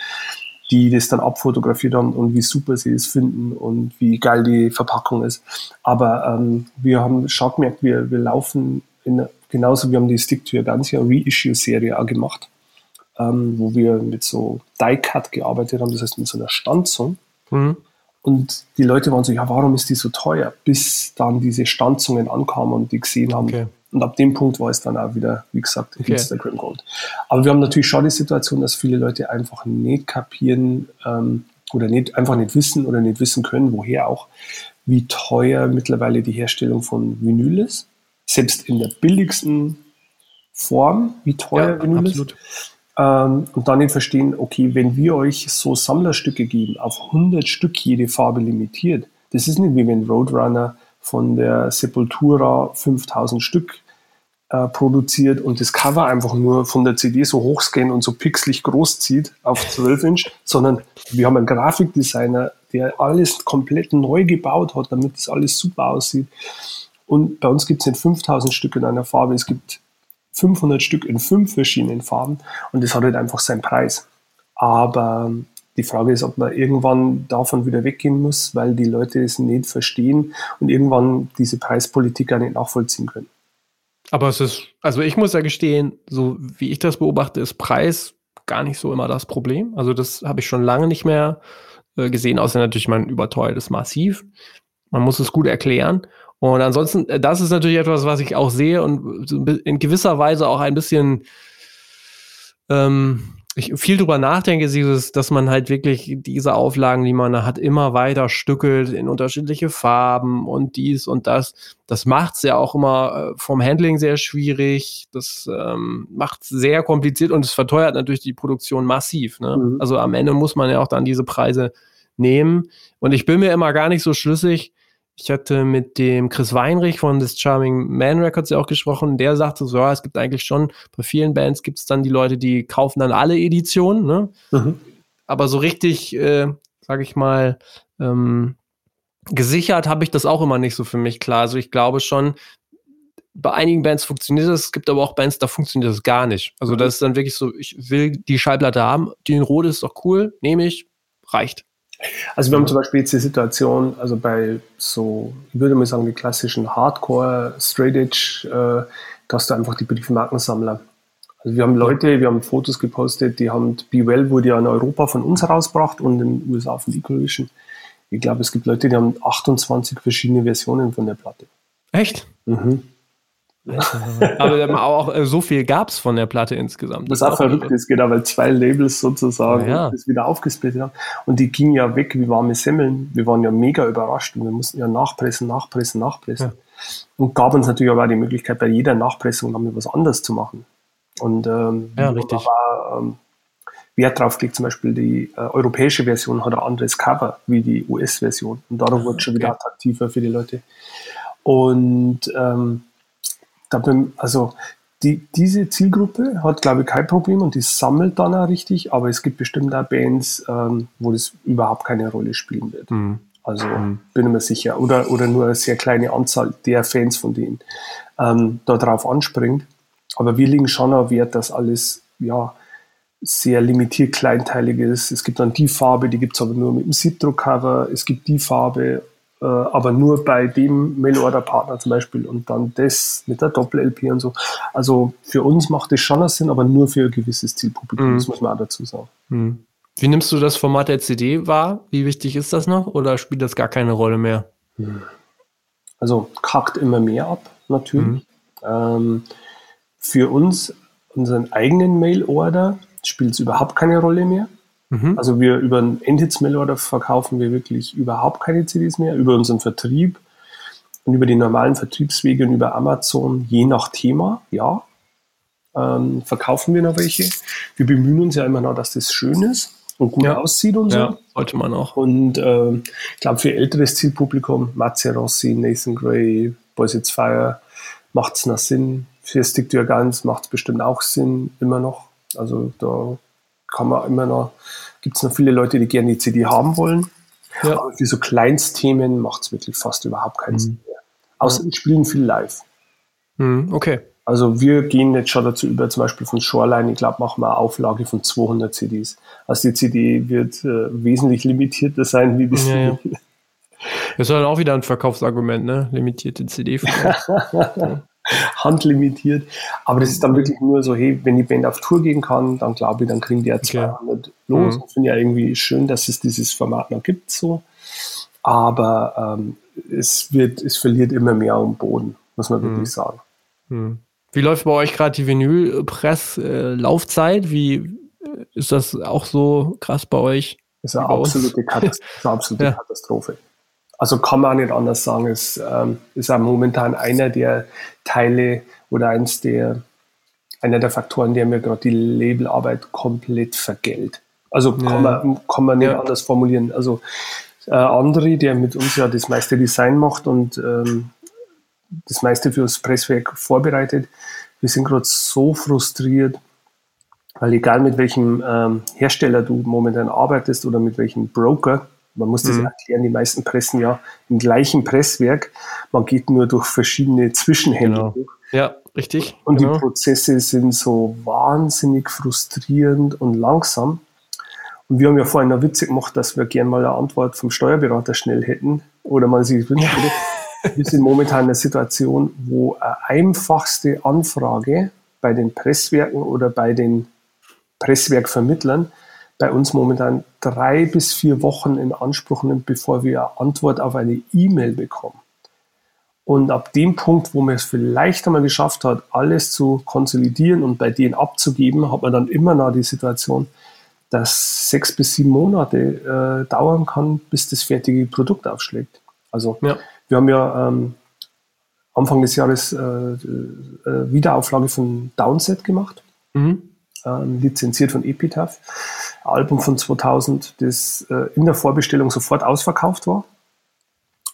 die das dann abfotografiert haben und wie super sie es finden und wie geil die Verpackung ist. Aber ähm, wir haben schon gemerkt, wir, wir laufen in, genauso, wir haben die Stick to Your ja Reissue-Serie auch gemacht, ähm, wo wir mit so Die-Cut gearbeitet haben, das heißt mit so einer Stanzung. Mhm. Und die Leute waren so, ja, warum ist die so teuer? Bis dann diese Stanzungen ankamen und die gesehen haben, okay. Und ab dem Punkt war es dann auch wieder, wie gesagt, okay. Instagram Gold. Aber wir haben natürlich schon die Situation, dass viele Leute einfach nicht kapieren ähm, oder nicht, einfach nicht wissen oder nicht wissen können, woher auch, wie teuer mittlerweile die Herstellung von Vinyl ist. Selbst in der billigsten Form, wie teuer ja, Vinyl absolut. ist. Ähm, und dann nicht verstehen, okay, wenn wir euch so Sammlerstücke geben, auf 100 Stück jede Farbe limitiert, das ist nicht wie wenn Roadrunner von der Sepultura 5000 Stück äh, produziert und das Cover einfach nur von der CD so hochscannen und so pixelig groß zieht auf 12 Inch, sondern wir haben einen Grafikdesigner, der alles komplett neu gebaut hat, damit das alles super aussieht. Und bei uns gibt es nicht 5000 Stück in einer Farbe, es gibt 500 Stück in fünf verschiedenen Farben und das hat halt einfach seinen Preis. Aber die Frage ist, ob man irgendwann davon wieder weggehen muss, weil die Leute es nicht verstehen und irgendwann diese Preispolitik auch nicht nachvollziehen können. Aber es ist, also ich muss ja gestehen, so wie ich das beobachte, ist Preis gar nicht so immer das Problem. Also das habe ich schon lange nicht mehr äh, gesehen, außer natürlich man überteuert es massiv. Man muss es gut erklären. Und ansonsten, äh, das ist natürlich etwas, was ich auch sehe und in gewisser Weise auch ein bisschen ähm, ich viel drüber nachdenke, dieses, dass man halt wirklich diese Auflagen, die man hat, immer weiter stückelt in unterschiedliche Farben und dies und das. Das macht es ja auch immer äh, vom Handling sehr schwierig. Das ähm, macht es sehr kompliziert und es verteuert natürlich die Produktion massiv. Ne? Mhm. Also am Ende muss man ja auch dann diese Preise nehmen. Und ich bin mir immer gar nicht so schlüssig, ich hatte mit dem Chris Weinrich von des Charming Man Records ja auch gesprochen. Der sagte so, ja, es gibt eigentlich schon, bei vielen Bands gibt es dann die Leute, die kaufen dann alle Editionen. Ne? Mhm. Aber so richtig, äh, sag ich mal, ähm, gesichert habe ich das auch immer nicht so für mich klar. Also ich glaube schon, bei einigen Bands funktioniert das, es gibt aber auch Bands, da funktioniert das gar nicht. Also mhm. das ist dann wirklich so, ich will die Schallplatte haben, die in Rot ist doch cool, nehme ich, reicht. Also wir haben zum Beispiel jetzt die Situation, also bei so, ich würde mal sagen, die klassischen Hardcore, Straight Edge, äh, da hast du einfach die Briefmarkensammler. Also wir haben Leute, wir haben Fotos gepostet, die haben Be Well wurde ja in Europa von uns herausgebracht und in den USA von Ecovision. Ich glaube, es gibt Leute, die haben 28 verschiedene Versionen von der Platte. Echt? Mhm. Aber auch äh, so viel gab es von der Platte insgesamt. Das, ist auch verrückt ist, genau, weil zwei Labels sozusagen ja. das wieder aufgesplittet haben. Und die gingen ja weg wie warme Semmeln. Wir waren ja mega überrascht und wir mussten ja nachpressen, nachpressen, nachpressen. Ja. Und gab uns natürlich aber auch die Möglichkeit, bei jeder Nachpressung dann was anderes zu machen. Und ähm, ja, richtig. Aber, ähm, Wert drauf gelegt, zum Beispiel die äh, europäische Version hat ein anderes Cover wie die US-Version. Und darum ah, wird es schon wieder attraktiver für die Leute. Und ähm, da bin, also die, diese Zielgruppe hat, glaube ich, kein Problem und die sammelt dann auch richtig, aber es gibt bestimmt auch Bands, ähm, wo das überhaupt keine Rolle spielen wird. Mhm. Also mhm. bin ich mir sicher. Oder, oder nur eine sehr kleine Anzahl der Fans von denen ähm, darauf anspringt. Aber wir legen schon auf Wert, dass alles ja sehr limitiert kleinteilig ist. Es gibt dann die Farbe, die gibt es aber nur mit dem Siebdruck-Cover. Es gibt die Farbe, aber nur bei dem Mail-Order-Partner zum Beispiel und dann das mit der Doppel-LP und so. Also für uns macht das schon Sinn, aber nur für ein gewisses Zielpublikum, mhm. das muss man auch dazu sagen. Mhm. Wie nimmst du das Format der CD wahr? Wie wichtig ist das noch oder spielt das gar keine Rolle mehr? Hm. Also kackt immer mehr ab, natürlich. Mhm. Ähm, für uns, unseren eigenen Mail-Order, spielt es überhaupt keine Rolle mehr. Mhm. Also wir über einen Endhits-Mail-Order verkaufen wir wirklich überhaupt keine CDs mehr, über unseren Vertrieb und über die normalen Vertriebswege und über Amazon, je nach Thema, ja, ähm, verkaufen wir noch welche. Wir bemühen uns ja immer noch, dass das schön ist und gut ja. aussieht und so. Ja, sollte man auch. Und äh, ich glaube, für älteres Zielpublikum, Matze Rossi, Nathan Gray, Boys It's Fire, macht es noch Sinn. Für Stick to Your Guns macht es bestimmt auch Sinn, immer noch. Also da kann man immer noch, gibt es noch viele Leute, die gerne die CD haben wollen. Ja. Aber für so Kleinstthemen macht es wirklich fast überhaupt keinen mhm. Sinn mehr. Außer ja. spielen viel live. Mhm, okay. Also wir gehen jetzt schon dazu über, zum Beispiel von Shoreline, ich glaube, machen wir eine Auflage von 200 CDs. Also die CD wird äh, wesentlich limitierter sein wie bis ja, ja. Das ist dann auch wieder ein Verkaufsargument, ne? Limitierte CD. ja handlimitiert. Aber das ist dann wirklich nur so, hey, wenn die Band auf Tour gehen kann, dann glaube ich, dann kriegen die ja 200 okay. los. Mhm. Ich finde ja irgendwie schön, dass es dieses Format noch gibt, so. Aber ähm, es wird, es verliert immer mehr am Boden, muss man mhm. wirklich sagen. Mhm. Wie läuft bei euch gerade die Vinylpress-Laufzeit? Wie äh, ist das auch so krass bei euch? Das ist eine absolute, Katastrophe. eine absolute ja. Katastrophe. Also kann man auch nicht anders sagen. Es ähm, ist auch momentan einer der Teile oder eins der, einer der Faktoren, der mir gerade die Labelarbeit komplett vergällt. Also ja. kann, man, kann man nicht ja. anders formulieren. Also äh, André, der mit uns ja das meiste Design macht und ähm, das meiste fürs Presswerk vorbereitet, wir sind gerade so frustriert, weil egal mit welchem ähm, Hersteller du momentan arbeitest oder mit welchem Broker, man muss das mhm. erklären, die meisten pressen ja im gleichen Presswerk. Man geht nur durch verschiedene Zwischenhändler genau. Ja, richtig. Und genau. die Prozesse sind so wahnsinnig frustrierend und langsam. Und wir haben ja vorhin noch Witze gemacht, dass wir gerne mal eine Antwort vom Steuerberater schnell hätten oder man sich wünscht. wir sind momentan in einer Situation, wo eine einfachste Anfrage bei den Presswerken oder bei den Presswerkvermittlern bei uns momentan drei bis vier Wochen in Anspruch nimmt, bevor wir eine Antwort auf eine E-Mail bekommen. Und ab dem Punkt, wo man es vielleicht einmal geschafft hat, alles zu konsolidieren und bei denen abzugeben, hat man dann immer noch die Situation, dass sechs bis sieben Monate äh, dauern kann, bis das fertige Produkt aufschlägt. Also ja. wir haben ja ähm, Anfang des Jahres äh, äh, Wiederauflage von Downset gemacht. Mhm ähm, lizenziert von Epitaph. Album von 2000, das äh, in der Vorbestellung sofort ausverkauft war.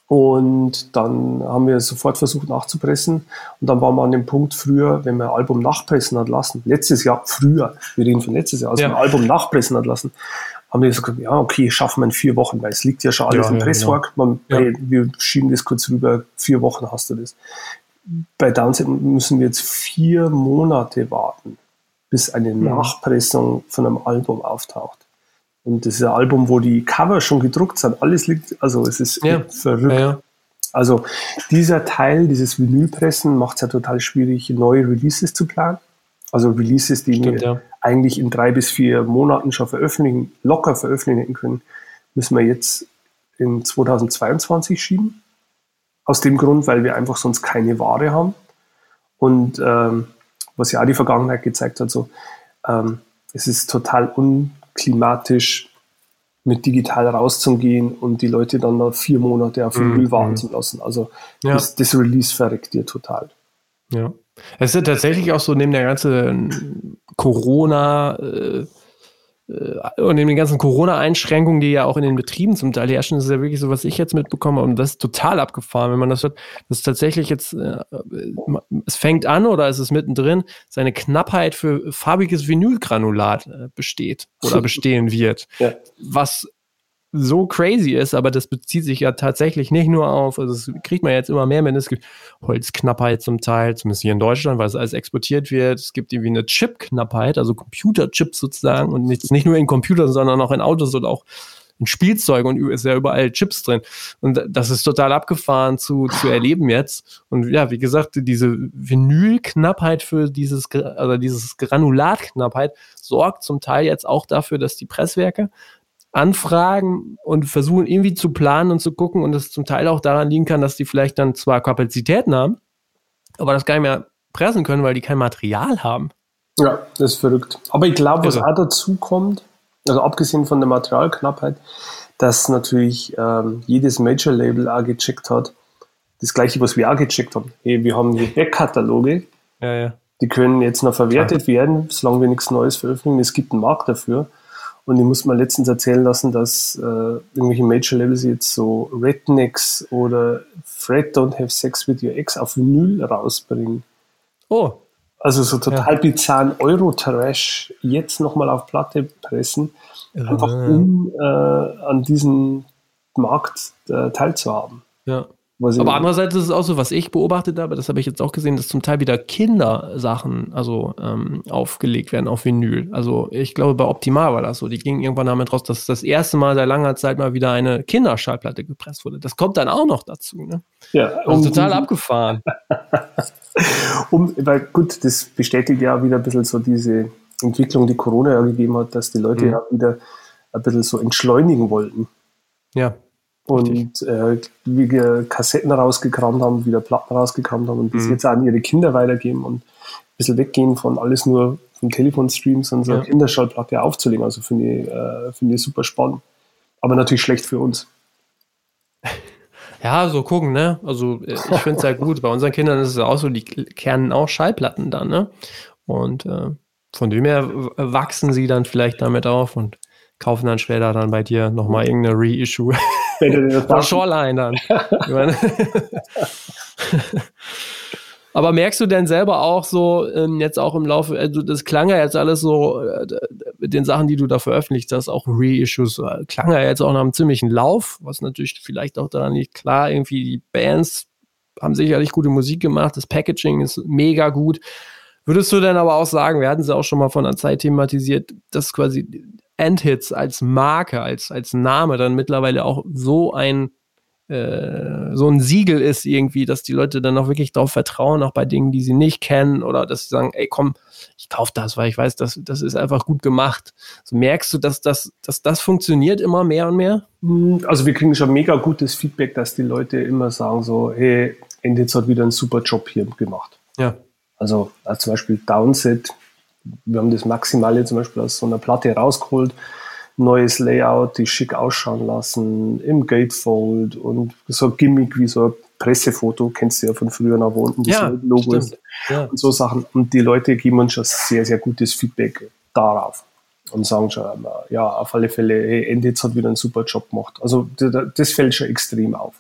Und dann haben wir sofort versucht nachzupressen. Und dann waren wir an dem Punkt früher, wenn man ein Album nachpressen hat lassen, letztes Jahr, früher, wir reden von letztes Jahr, als ja. ein Album nachpressen hat lassen, haben wir gesagt, ja, okay, schaffen wir in vier Wochen, weil es liegt ja schon alles ja, im ja, Presswerk. Genau. Man, hey, wir schieben das kurz rüber, vier Wochen hast du das. Bei Downset müssen wir jetzt vier Monate warten bis eine mhm. Nachpressung von einem Album auftaucht. Und das ist ein Album, wo die Cover schon gedruckt sind. Alles liegt, also es ist ja. verrückt. Ja, ja. Also dieser Teil, dieses Vinylpressen, macht es ja total schwierig, neue Releases zu planen. Also Releases, die Stimmt, wir eigentlich in drei bis vier Monaten schon veröffentlichen, locker veröffentlichen können, müssen wir jetzt in 2022 schieben. Aus dem Grund, weil wir einfach sonst keine Ware haben. Und ähm, was ja auch die Vergangenheit gezeigt hat, so, ähm, es ist total unklimatisch, mit digital rauszugehen und die Leute dann noch vier Monate auf den Müll mhm. warten zu lassen. Also ja. das, das Release verreckt dir total. Ja. Es ist ja tatsächlich auch so, neben der ganzen Corona- äh, und in den ganzen Corona-Einschränkungen, die ja auch in den Betrieben zum Teil herrschen, ist ja wirklich so, was ich jetzt mitbekomme und das ist total abgefahren, wenn man das hört. Das ist tatsächlich jetzt, äh, es fängt an oder es ist mittendrin, seine Knappheit für farbiges Vinylgranulat äh, besteht oder bestehen wird. Ja. Was so crazy ist, aber das bezieht sich ja tatsächlich nicht nur auf, also das kriegt man jetzt immer mehr mit, es gibt Holzknappheit zum Teil, zumindest hier in Deutschland, weil es alles exportiert wird. Es gibt irgendwie eine Chipknappheit, also Computerchips sozusagen und nicht, nicht nur in Computern, sondern auch in Autos und auch in Spielzeug und ist ja überall Chips drin. Und das ist total abgefahren zu, zu erleben jetzt. Und ja, wie gesagt, diese Vinylknappheit für dieses, also dieses Granulatknappheit sorgt zum Teil jetzt auch dafür, dass die Presswerke anfragen und versuchen irgendwie zu planen und zu gucken und es zum Teil auch daran liegen kann, dass die vielleicht dann zwar Kapazitäten haben, aber das gar nicht mehr pressen können, weil die kein Material haben. Ja, das ist verrückt. Aber ich glaube, was auch dazu kommt, also abgesehen von der Materialknappheit, dass natürlich ähm, jedes Major-Label auch gecheckt hat, das gleiche, was wir auch gecheckt haben. Hey, wir haben die Backkataloge, ja, ja. die können jetzt noch verwertet werden, solange wir nichts Neues veröffentlichen. Es gibt einen Markt dafür. Und ich muss mal letztens erzählen lassen, dass äh, irgendwelche Major Labels jetzt so Rednecks oder Fred Don't Have Sex with Your Ex auf Vinyl rausbringen. Oh. Also so total ja. bizarren Euro-Trash jetzt nochmal auf Platte pressen, ja. einfach um äh, an diesem Markt äh, teilzuhaben. Ja. Aber andererseits ist es auch so, was ich beobachtet habe, das habe ich jetzt auch gesehen, dass zum Teil wieder Kindersachen also ähm, aufgelegt werden auf Vinyl. Also ich glaube, bei Optimal war das so. Die gingen irgendwann damit raus, dass das erste Mal seit langer Zeit mal wieder eine Kinderschallplatte gepresst wurde. Das kommt dann auch noch dazu. Ne? Ja, also total abgefahren. um, weil gut, das bestätigt ja wieder ein bisschen so diese Entwicklung, die Corona ja gegeben hat, dass die Leute mhm. ja wieder ein bisschen so entschleunigen wollten. Ja und äh, wie wir Kassetten rausgekramt haben, wieder Platten rausgekramt haben und das mhm. jetzt an ihre Kinder weitergeben und ein bisschen weggehen von alles nur vom Telefonstream, sondern so eine Kinderschallplatte aufzulegen. Also finde ich, äh, find ich super spannend. Aber natürlich schlecht für uns. Ja, so gucken, ne? Also äh, ich finde es ja gut. Bei unseren Kindern ist es auch so, die kernen auch Schallplatten dann, ne? Und äh, von dem her wachsen sie dann vielleicht damit auf und kaufen dann später dann bei dir nochmal irgendeine Reissue. Oder Shoreline dann. Aber merkst du denn selber auch so, ähm, jetzt auch im Laufe, also das klang ja jetzt alles so, äh, mit den Sachen, die du da veröffentlicht hast, auch Reissues, äh, klang ja jetzt auch nach einem ziemlichen Lauf, was natürlich vielleicht auch daran liegt, klar, irgendwie die Bands haben sicherlich gute Musik gemacht, das Packaging ist mega gut. Würdest du denn aber auch sagen, wir hatten es ja auch schon mal von der Zeit thematisiert, dass quasi Endhits als Marke, als, als Name dann mittlerweile auch so ein äh, so ein Siegel ist irgendwie, dass die Leute dann auch wirklich darauf vertrauen, auch bei Dingen, die sie nicht kennen oder dass sie sagen, ey komm, ich kaufe das, weil ich weiß, dass das ist einfach gut gemacht. So merkst du, dass das, dass das funktioniert immer mehr und mehr? Hm, also wir kriegen schon mega gutes Feedback, dass die Leute immer sagen so, hey, Endhits hat wieder einen super Job hier gemacht. Ja. Also, also zum Beispiel Downset wir haben das Maximale zum Beispiel aus so einer Platte rausgeholt, neues Layout, die schick ausschauen lassen, im Gatefold und so ein Gimmick wie so ein Pressefoto, kennst du ja von früher nach unten das ja, Logo ist ja. und so Sachen. Und die Leute geben uns schon sehr, sehr gutes Feedback darauf und sagen schon, ja, auf alle Fälle, hey, Enditz hat wieder einen super Job gemacht. Also das fällt schon extrem auf.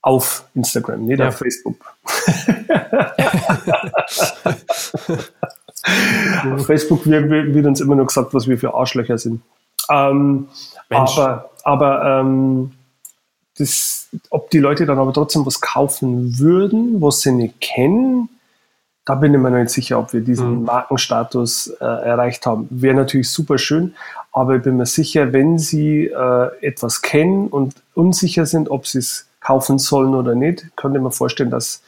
Auf Instagram, nicht ja. auf Facebook. Auf Facebook wird, wird, uns immer nur gesagt, was wir für Arschlöcher sind. Ähm, aber aber ähm, das, ob die Leute dann aber trotzdem was kaufen würden, was sie nicht kennen, da bin ich mir noch nicht sicher, ob wir diesen mhm. Markenstatus äh, erreicht haben. Wäre natürlich super schön, aber ich bin mir sicher, wenn sie äh, etwas kennen und unsicher sind, ob sie es kaufen sollen oder nicht, könnte man vorstellen, dass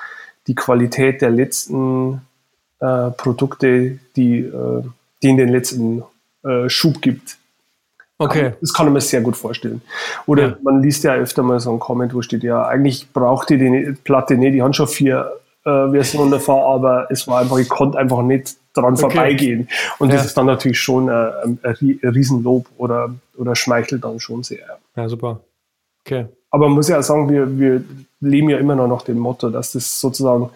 die Qualität der letzten äh, Produkte, die, äh, die in den letzten äh, Schub gibt. Okay. Das kann man sich sehr gut vorstellen. Oder ja. man liest ja öfter mal so einen Comment, wo steht, ja, eigentlich braucht die die Platte nicht, die haben schon vier äh, Version davon, aber es war einfach, ich konnte einfach nicht dran okay. vorbeigehen. Und ja. das ist dann natürlich schon ein, ein, ein Riesenlob oder, oder schmeichelt dann schon sehr. Ja, super. Okay. Aber man muss ja sagen, wir, wir leben ja immer noch nach dem Motto, dass das sozusagen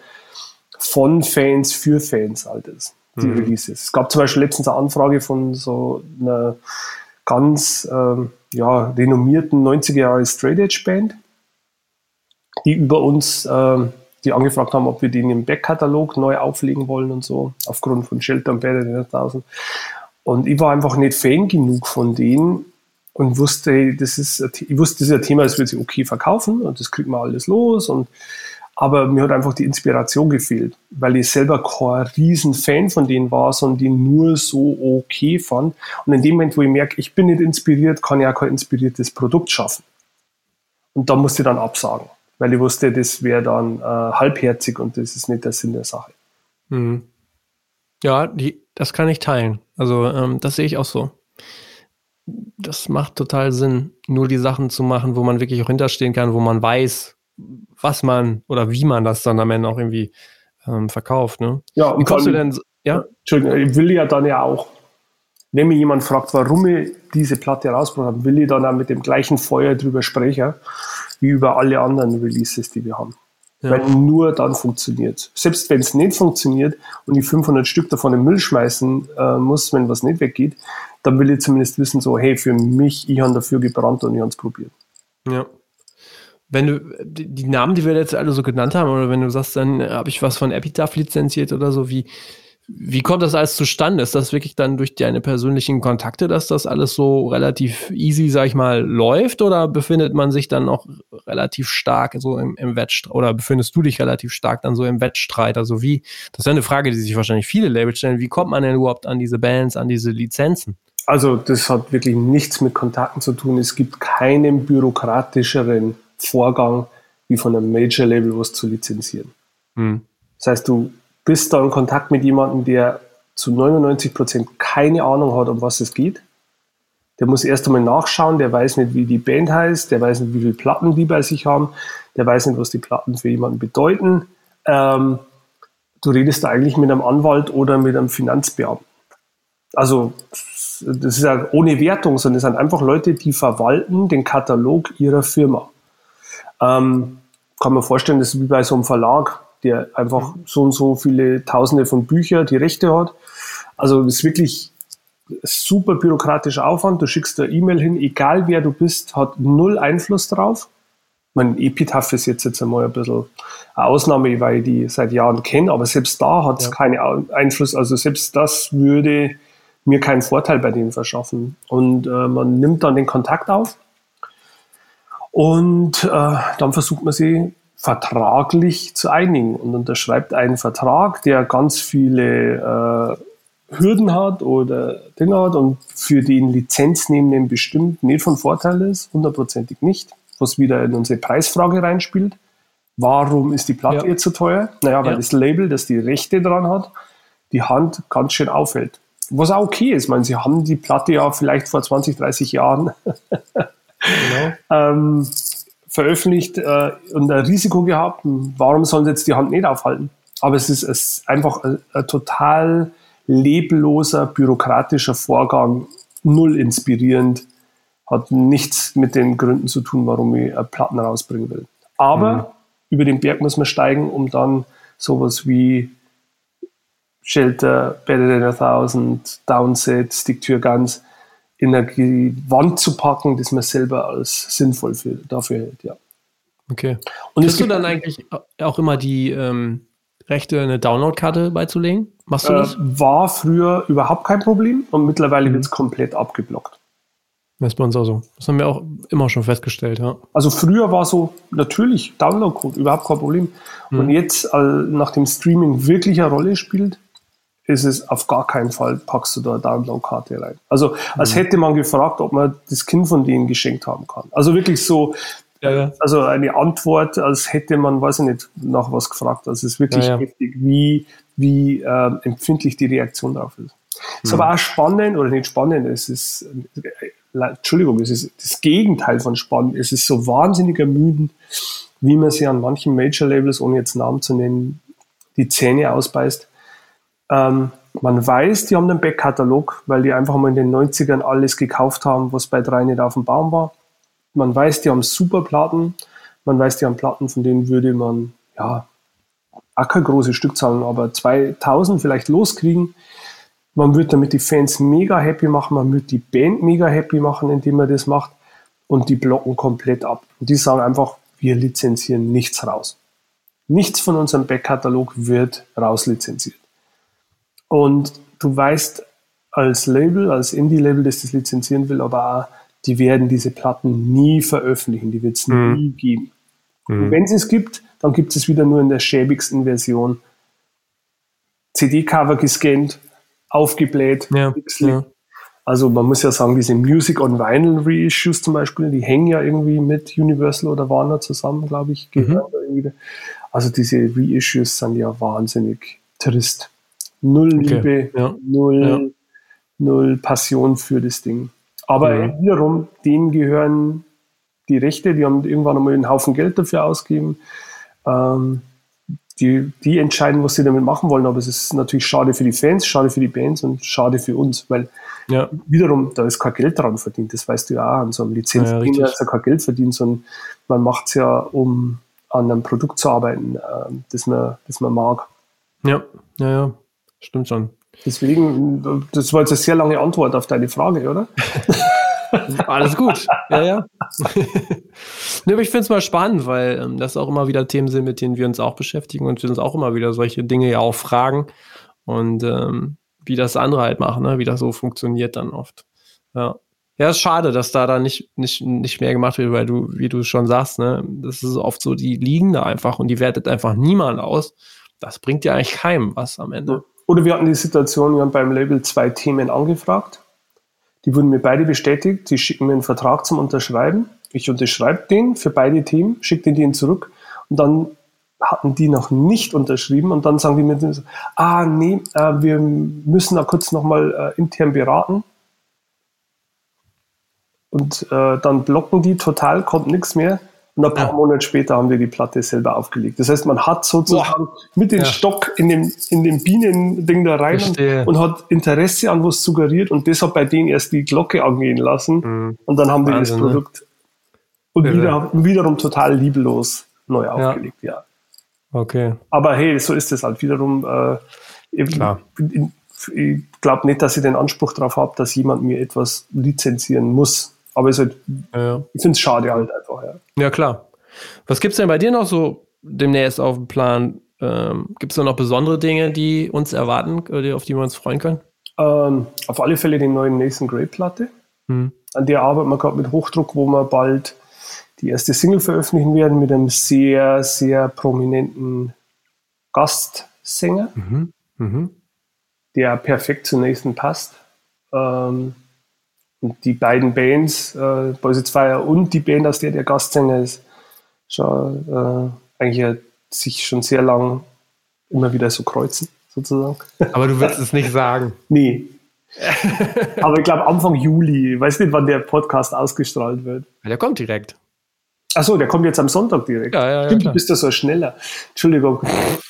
von Fans für Fans halt ist, die mhm. Releases. Es gab zum Beispiel letztens eine Anfrage von so einer ganz ähm, ja, renommierten 90er Jahre Straight Edge Band, die über uns ähm, die angefragt haben, ob wir den im Backkatalog neu auflegen wollen und so, aufgrund von Shelter und Better 1000. Und ich war einfach nicht Fan genug von denen und wusste, das ist, ich wusste, das ist ein Thema, das wird sich okay verkaufen und das kriegt man alles los und aber mir hat einfach die Inspiration gefehlt, weil ich selber kein riesen Fan von denen war, sondern die nur so okay fand. Und in dem Moment, wo ich merke, ich bin nicht inspiriert, kann ich auch kein inspiriertes Produkt schaffen. Und da musste ich dann absagen weil ich wusste, das wäre dann äh, halbherzig und das ist nicht der Sinn der Sache. Mhm. Ja, die, das kann ich teilen. Also ähm, das sehe ich auch so. Das macht total Sinn, nur die Sachen zu machen, wo man wirklich auch hinterstehen kann, wo man weiß, was man oder wie man das dann am Ende auch irgendwie ähm, verkauft. Ne? Ja, wie kommst du denn? Ja? Entschuldigung, ich will ja dann ja auch, wenn mir jemand fragt, warum ich diese Platte rausgebracht habe, will ich dann auch mit dem gleichen Feuer drüber sprechen wie über alle anderen Releases, die wir haben. Ja. Weil nur dann funktioniert. Selbst wenn es nicht funktioniert und ich 500 Stück davon im Müll schmeißen äh, muss, wenn was nicht weggeht, dann will ich zumindest wissen, so, hey, für mich, ich habe dafür gebrannt und ich habe es probiert. Ja. Wenn du die Namen, die wir jetzt alle so genannt haben, oder wenn du sagst, dann habe ich was von Epitaph lizenziert oder so, wie, wie kommt das alles zustande? Ist das wirklich dann durch deine persönlichen Kontakte, dass das alles so relativ easy, sag ich mal, läuft? Oder befindet man sich dann auch relativ stark so im, im Wettstreit? Oder befindest du dich relativ stark dann so im Wettstreit? Also wie, das ist ja eine Frage, die sich wahrscheinlich viele Labels stellen. Wie kommt man denn überhaupt an diese Bands, an diese Lizenzen? Also das hat wirklich nichts mit Kontakten zu tun. Es gibt keinen bürokratischeren Vorgang, wie von einem Major-Label was zu lizenzieren. Hm. Das heißt, du bist da in Kontakt mit jemandem, der zu 99 Prozent keine Ahnung hat, um was es geht. Der muss erst einmal nachschauen, der weiß nicht, wie die Band heißt, der weiß nicht, wie viele Platten die bei sich haben, der weiß nicht, was die Platten für jemanden bedeuten. Ähm, du redest da eigentlich mit einem Anwalt oder mit einem Finanzbeamten. Also das ist ja ohne Wertung, sondern es sind einfach Leute, die verwalten den Katalog ihrer Firma. Ähm, kann man vorstellen, das ist wie bei so einem Verlag der einfach so und so viele Tausende von Büchern die Rechte hat. Also das ist wirklich super bürokratischer Aufwand. Du schickst eine E-Mail hin, egal wer du bist, hat null Einfluss drauf. Mein Epitaph ist jetzt, jetzt einmal ein bisschen eine Ausnahme, weil ich die seit Jahren kenne, aber selbst da hat es ja. keinen Einfluss. Also selbst das würde mir keinen Vorteil bei denen verschaffen. Und äh, man nimmt dann den Kontakt auf und äh, dann versucht man sie vertraglich zu einigen und unterschreibt einen Vertrag, der ganz viele äh, Hürden hat oder Dinge hat und für den Lizenznehmenden bestimmt nicht von Vorteil ist, hundertprozentig nicht, was wieder in unsere Preisfrage reinspielt. Warum ist die Platte ja. jetzt so teuer? Naja, weil ja. das Label, das die Rechte dran hat, die Hand ganz schön auffällt. Was auch okay ist. Ich meine, sie haben die Platte ja vielleicht vor 20, 30 Jahren genau. ähm, veröffentlicht äh, und ein Risiko gehabt. Warum sollen sie jetzt die Hand nicht aufhalten? Aber es ist, es einfach ein, ein, total lebloser, bürokratischer Vorgang, null inspirierend, hat nichts mit den Gründen zu tun, warum ich Platten rausbringen will. Aber mhm. über den Berg muss man steigen, um dann sowas wie Shelter, Better Than a Thousand, Downset, Stick to Your Guns in eine Wand zu packen, das man selber als sinnvoll für, dafür hält, ja. Okay. Und Hast du dann eigentlich auch immer die ähm, Rechte, eine Downloadkarte beizulegen? Machst du äh, das? War früher überhaupt kein Problem und mittlerweile mhm. wird es komplett abgeblockt. Das ist bei uns auch so. Das haben wir auch immer schon festgestellt, ja. Also früher war so natürlich Downloadcode, überhaupt kein Problem. Mhm. Und jetzt, äh, nachdem Streaming wirklich eine Rolle spielt, ist es auf gar keinen Fall, packst du da eine Download-Karte rein. Also als mhm. hätte man gefragt, ob man das Kind von denen geschenkt haben kann. Also wirklich so, ja, ja. also eine Antwort, als hätte man, weiß ich nicht, nach was gefragt. Also es ist wirklich ja, heftig, wie, wie äh, empfindlich die Reaktion darauf ist. Ist mhm. aber auch spannend, oder nicht spannend, es ist, äh, Entschuldigung, es ist das Gegenteil von spannend. Es ist so wahnsinnig ermüdend, wie man sie an manchen Major-Labels, ohne jetzt Namen zu nennen, die Zähne ausbeißt. Ähm, man weiß, die haben einen Backkatalog, weil die einfach mal in den 90ern alles gekauft haben, was bei drei nicht auf dem Baum war. Man weiß, die haben super Platten. Man weiß, die haben Platten, von denen würde man, ja, auch keine große Stückzahlen, aber 2000 vielleicht loskriegen. Man wird damit die Fans mega happy machen, man wird die Band mega happy machen, indem man das macht und die blocken komplett ab. Und die sagen einfach, wir lizenzieren nichts raus. Nichts von unserem Backkatalog wird rauslizenziert. Und du weißt als Label, als Indie-Label, das das lizenzieren will, aber auch, die werden diese Platten nie veröffentlichen, die wird es mhm. nie geben. Mhm. Und wenn es es gibt, dann gibt es wieder nur in der schäbigsten Version. CD-Cover gescannt, aufgebläht, ja, ja. Also man muss ja sagen, diese Music on Vinyl Reissues zum Beispiel, die hängen ja irgendwie mit Universal oder Warner zusammen, glaube ich. Mhm. Also diese Reissues sind ja wahnsinnig trist. Null okay. Liebe, ja. Null, ja. null Passion für das Ding. Aber mhm. wiederum, denen gehören die Rechte, die haben irgendwann einmal einen Haufen Geld dafür ausgegeben. Ähm, die, die entscheiden, was sie damit machen wollen, aber es ist natürlich schade für die Fans, schade für die Bands und schade für uns, weil ja. wiederum, da ist kein Geld dran verdient, das weißt du ja auch, an so einem Lizenzding ja, ist ja kein Geld verdient, sondern man macht es ja, um an einem Produkt zu arbeiten, äh, das, man, das man mag. Ja, ja, ja, stimmt schon. Deswegen, das war jetzt eine sehr lange Antwort auf deine Frage, oder? Alles gut. Ja, ja. ne, aber ich finde es mal spannend, weil ähm, das auch immer wieder Themen sind, mit denen wir uns auch beschäftigen und wir uns auch immer wieder solche Dinge ja auch fragen und ähm, wie das andere halt machen, ne? wie das so funktioniert dann oft. Ja. Ja, ist schade, dass da dann nicht, nicht, nicht mehr gemacht wird, weil du, wie du schon sagst, ne, das ist oft so, die liegen da einfach und die wertet einfach niemand aus. Das bringt ja eigentlich keinem was am Ende. Oder wir hatten die Situation, wir haben beim Label zwei Themen angefragt die wurden mir beide bestätigt. Sie schicken mir einen Vertrag zum Unterschreiben. Ich unterschreibe den für beide Themen, schicke den denen zurück und dann hatten die noch nicht unterschrieben und dann sagen die mir, ah nee, äh, wir müssen da kurz nochmal äh, intern beraten. Und äh, dann blocken die total, kommt nichts mehr. Und ein paar ja. Monate später haben wir die Platte selber aufgelegt. Das heißt, man hat sozusagen Boah. mit dem ja. Stock in dem, in dem Bienending da rein und, und, hat Interesse an was suggeriert und das hat bei denen erst die Glocke angehen lassen. Mhm. Und dann haben Wahnsinn, das ne? Produkt und wieder, wiederum total lieblos neu aufgelegt, ja. Okay. Aber hey, so ist es halt wiederum. Äh, Klar. Ich, ich glaube nicht, dass ich den Anspruch darauf habe, dass jemand mir etwas lizenzieren muss. Aber halt, ja. ich finde es schade halt einfach, ja. Ja, klar. Was gibt es denn bei dir noch so demnächst auf dem Plan? Ähm, gibt es da noch besondere Dinge, die uns erwarten, auf die wir uns freuen können? Ähm, auf alle Fälle die neue Nathan Gray Platte. Hm. An der arbeiten wir gerade mit Hochdruck, wo wir bald die erste Single veröffentlichen werden mit einem sehr, sehr prominenten Gastsänger, mhm. Mhm. der perfekt zu Nathan passt. Ähm, und die beiden Bands, äh, Boys Fire und die Band, aus der der Gastsänger ist, schon, äh, eigentlich sich schon sehr lang immer wieder so kreuzen, sozusagen. Aber du willst es nicht sagen. Nee. Aber ich glaube Anfang Juli, ich weiß nicht, wann der Podcast ausgestrahlt wird. Der kommt direkt. Achso, der kommt jetzt am Sonntag direkt. Ja, ja, Stimmt, ja, du bist ja so schneller. Entschuldigung,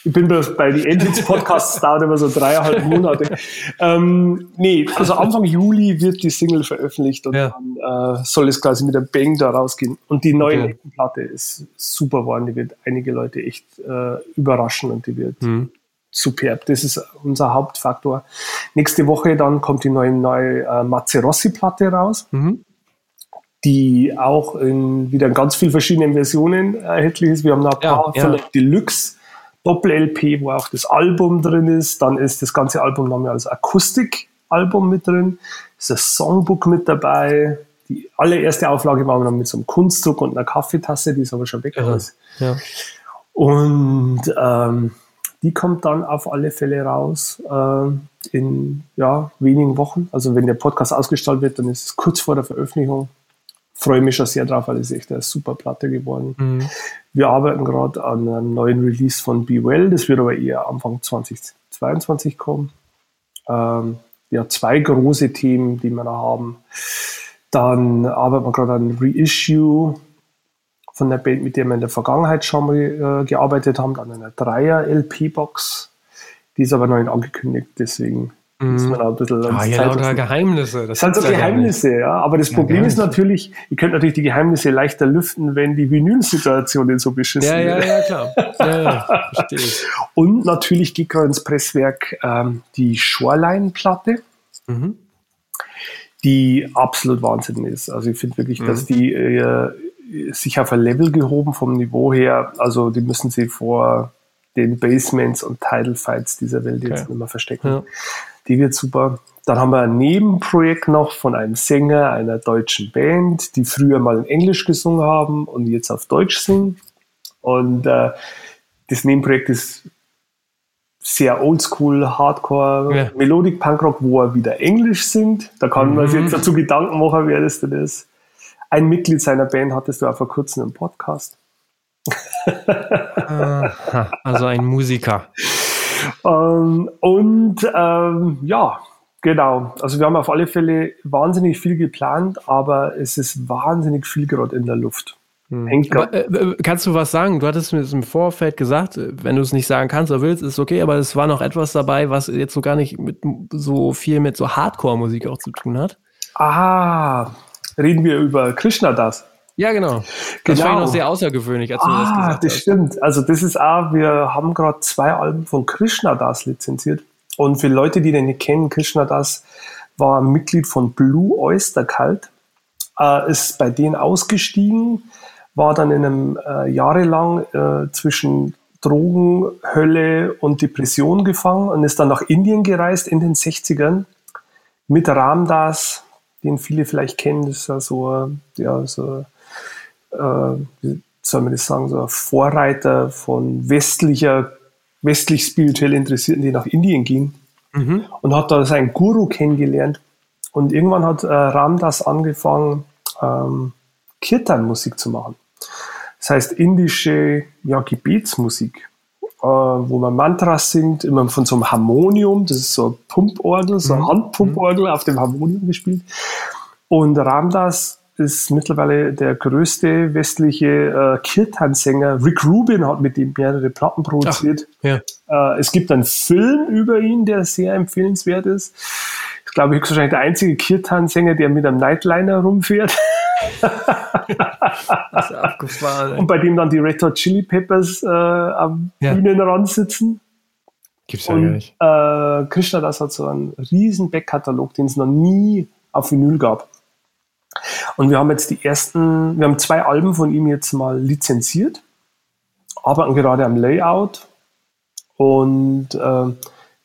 ich bin bei den Endings Podcasts dauert immer so dreieinhalb Monate. Ähm, nee, also Anfang Juli wird die Single veröffentlicht und ja. dann äh, soll es quasi mit einem Bang da rausgehen. Und die neue okay. Platte ist super geworden. Die wird einige Leute echt äh, überraschen und die wird mhm. superb. Das ist unser Hauptfaktor. Nächste Woche dann kommt die neue, neue äh, Mazzerossi-Platte raus. Mhm die auch in wieder in ganz vielen verschiedenen Versionen erhältlich ist. Wir haben noch ein paar ja, von der Deluxe Doppel-LP, wo auch das Album drin ist. Dann ist das ganze Album noch als Akustik-Album mit drin. Ist ein Songbook mit dabei. Die allererste Auflage war dann mit so einem Kunstdruck und einer Kaffeetasse, die ist aber schon weg. Ja, ja. Und ähm, die kommt dann auf alle Fälle raus äh, in ja, wenigen Wochen. Also wenn der Podcast ausgestrahlt wird, dann ist es kurz vor der Veröffentlichung freue mich schon sehr drauf, weil es ist echt eine super Platte geworden. Mhm. Wir arbeiten gerade an einem neuen Release von Be Well, das wird aber eher Anfang 2022 kommen. Ähm, ja, zwei große Themen, die wir da haben. Dann arbeiten wir gerade an einem Reissue von der Band, mit der wir in der Vergangenheit schon mal äh, gearbeitet haben, an einer Dreier-LP-Box. Die ist aber noch nicht angekündigt, deswegen. Muss man auch ein bisschen. Ah, ja, lauter. Geheimnisse. Das sind so ja Geheimnisse, ja. Aber das Ja, Problem ist Geheimnisse. natürlich, ihr könnt natürlich die Geheimnisse leichter lüften, wenn die Vinylsituation so beschissen Ja, ja, wird. ja, klar. Ja, ja, verstehe ich. Und natürlich geht gerade ins Presswerk ähm, die Shoreline-Platte, Mhm. die absolut Wahnsinn ist. Also ich finde wirklich, dass Mhm. die äh, sich auf ein Level gehoben vom Niveau her. Also die müssen sie vor den Basements und Title Fights dieser Welt jetzt Okay. nicht mehr verstecken. Ja. Die wird super. Dann haben wir ein Nebenprojekt noch von einem Sänger einer deutschen Band, die früher mal in Englisch gesungen haben und jetzt auf Deutsch singen. Und äh, das Nebenprojekt ist sehr oldschool, Hardcore, Ja. Melodic Punkrock, wo er wieder Englisch singt. Da kann man sich Mhm. jetzt dazu Gedanken machen, wer das denn ist. Ein Mitglied seiner Band hattest du auch vor kurzem im Podcast. Also ein Musiker. Ähm, und ähm, ja, genau. Also wir haben auf alle Fälle wahnsinnig viel geplant, aber es ist wahnsinnig viel gerade in der Luft. Hängt Aber, äh, äh, kannst du was sagen? Du hattest mir das im Vorfeld gesagt, äh, wenn du es nicht sagen kannst oder willst, ist okay, aber es war noch etwas dabei, was jetzt so gar nicht mit so viel mit so Hardcore-Musik auch zu tun hat. ah, reden wir über Krishna das. Ja, genau. Das Genau. ich noch sehr außergewöhnlich, als du das Ah, gesagt das hast. stimmt. Also das ist auch, wir haben gerade zwei Alben von Krishna Das lizenziert. Und für Leute, die den nicht kennen, Krishna Das war Mitglied von Blue Oyster Cult, äh, ist bei denen ausgestiegen, war dann in einem äh, jahrelang äh, zwischen Drogen, Hölle und Depression gefangen und ist dann nach Indien gereist in den 60ern mit Ramdas, den viele vielleicht kennen. Das ist ja so, ja, so äh, wie soll man das sagen, so ein Vorreiter von westlicher, westlich spirituell Interessierten, die nach Indien gingen Mhm. und hat da seinen Guru kennengelernt. Und irgendwann hat äh, Ramdas angefangen, ähm, Kirtan-Musik zu machen. Das heißt indische ja, Gebetsmusik, äh, wo man Mantras singt, immer von so einem Harmonium, das ist so eine Pumporgel, so eine Handpumporgel auf dem Harmonium gespielt. Und Ramdas ist mittlerweile der größte westliche äh, Kirtan-Sänger. Rick Rubin hat mit ihm mehrere Platten produziert. Ja. Äh, es gibt einen Film über ihn, der sehr empfehlenswert ist. Ist, glaube ich, höchstwahrscheinlich der einzige Kirtan-Sänger, der mit einem Nightliner rumfährt Das ist abgefahren. ey. und bei dem dann die Red Hot Chili Peppers äh, am Ja. Bühnenrand sitzen. Gibt's ja gar Und nicht. äh, Krishna das hat so einen riesen Backkatalog, den es noch nie auf Vinyl gab. Und wir haben jetzt die ersten, wir haben zwei Alben von ihm jetzt mal lizenziert, arbeiten gerade am Layout und äh,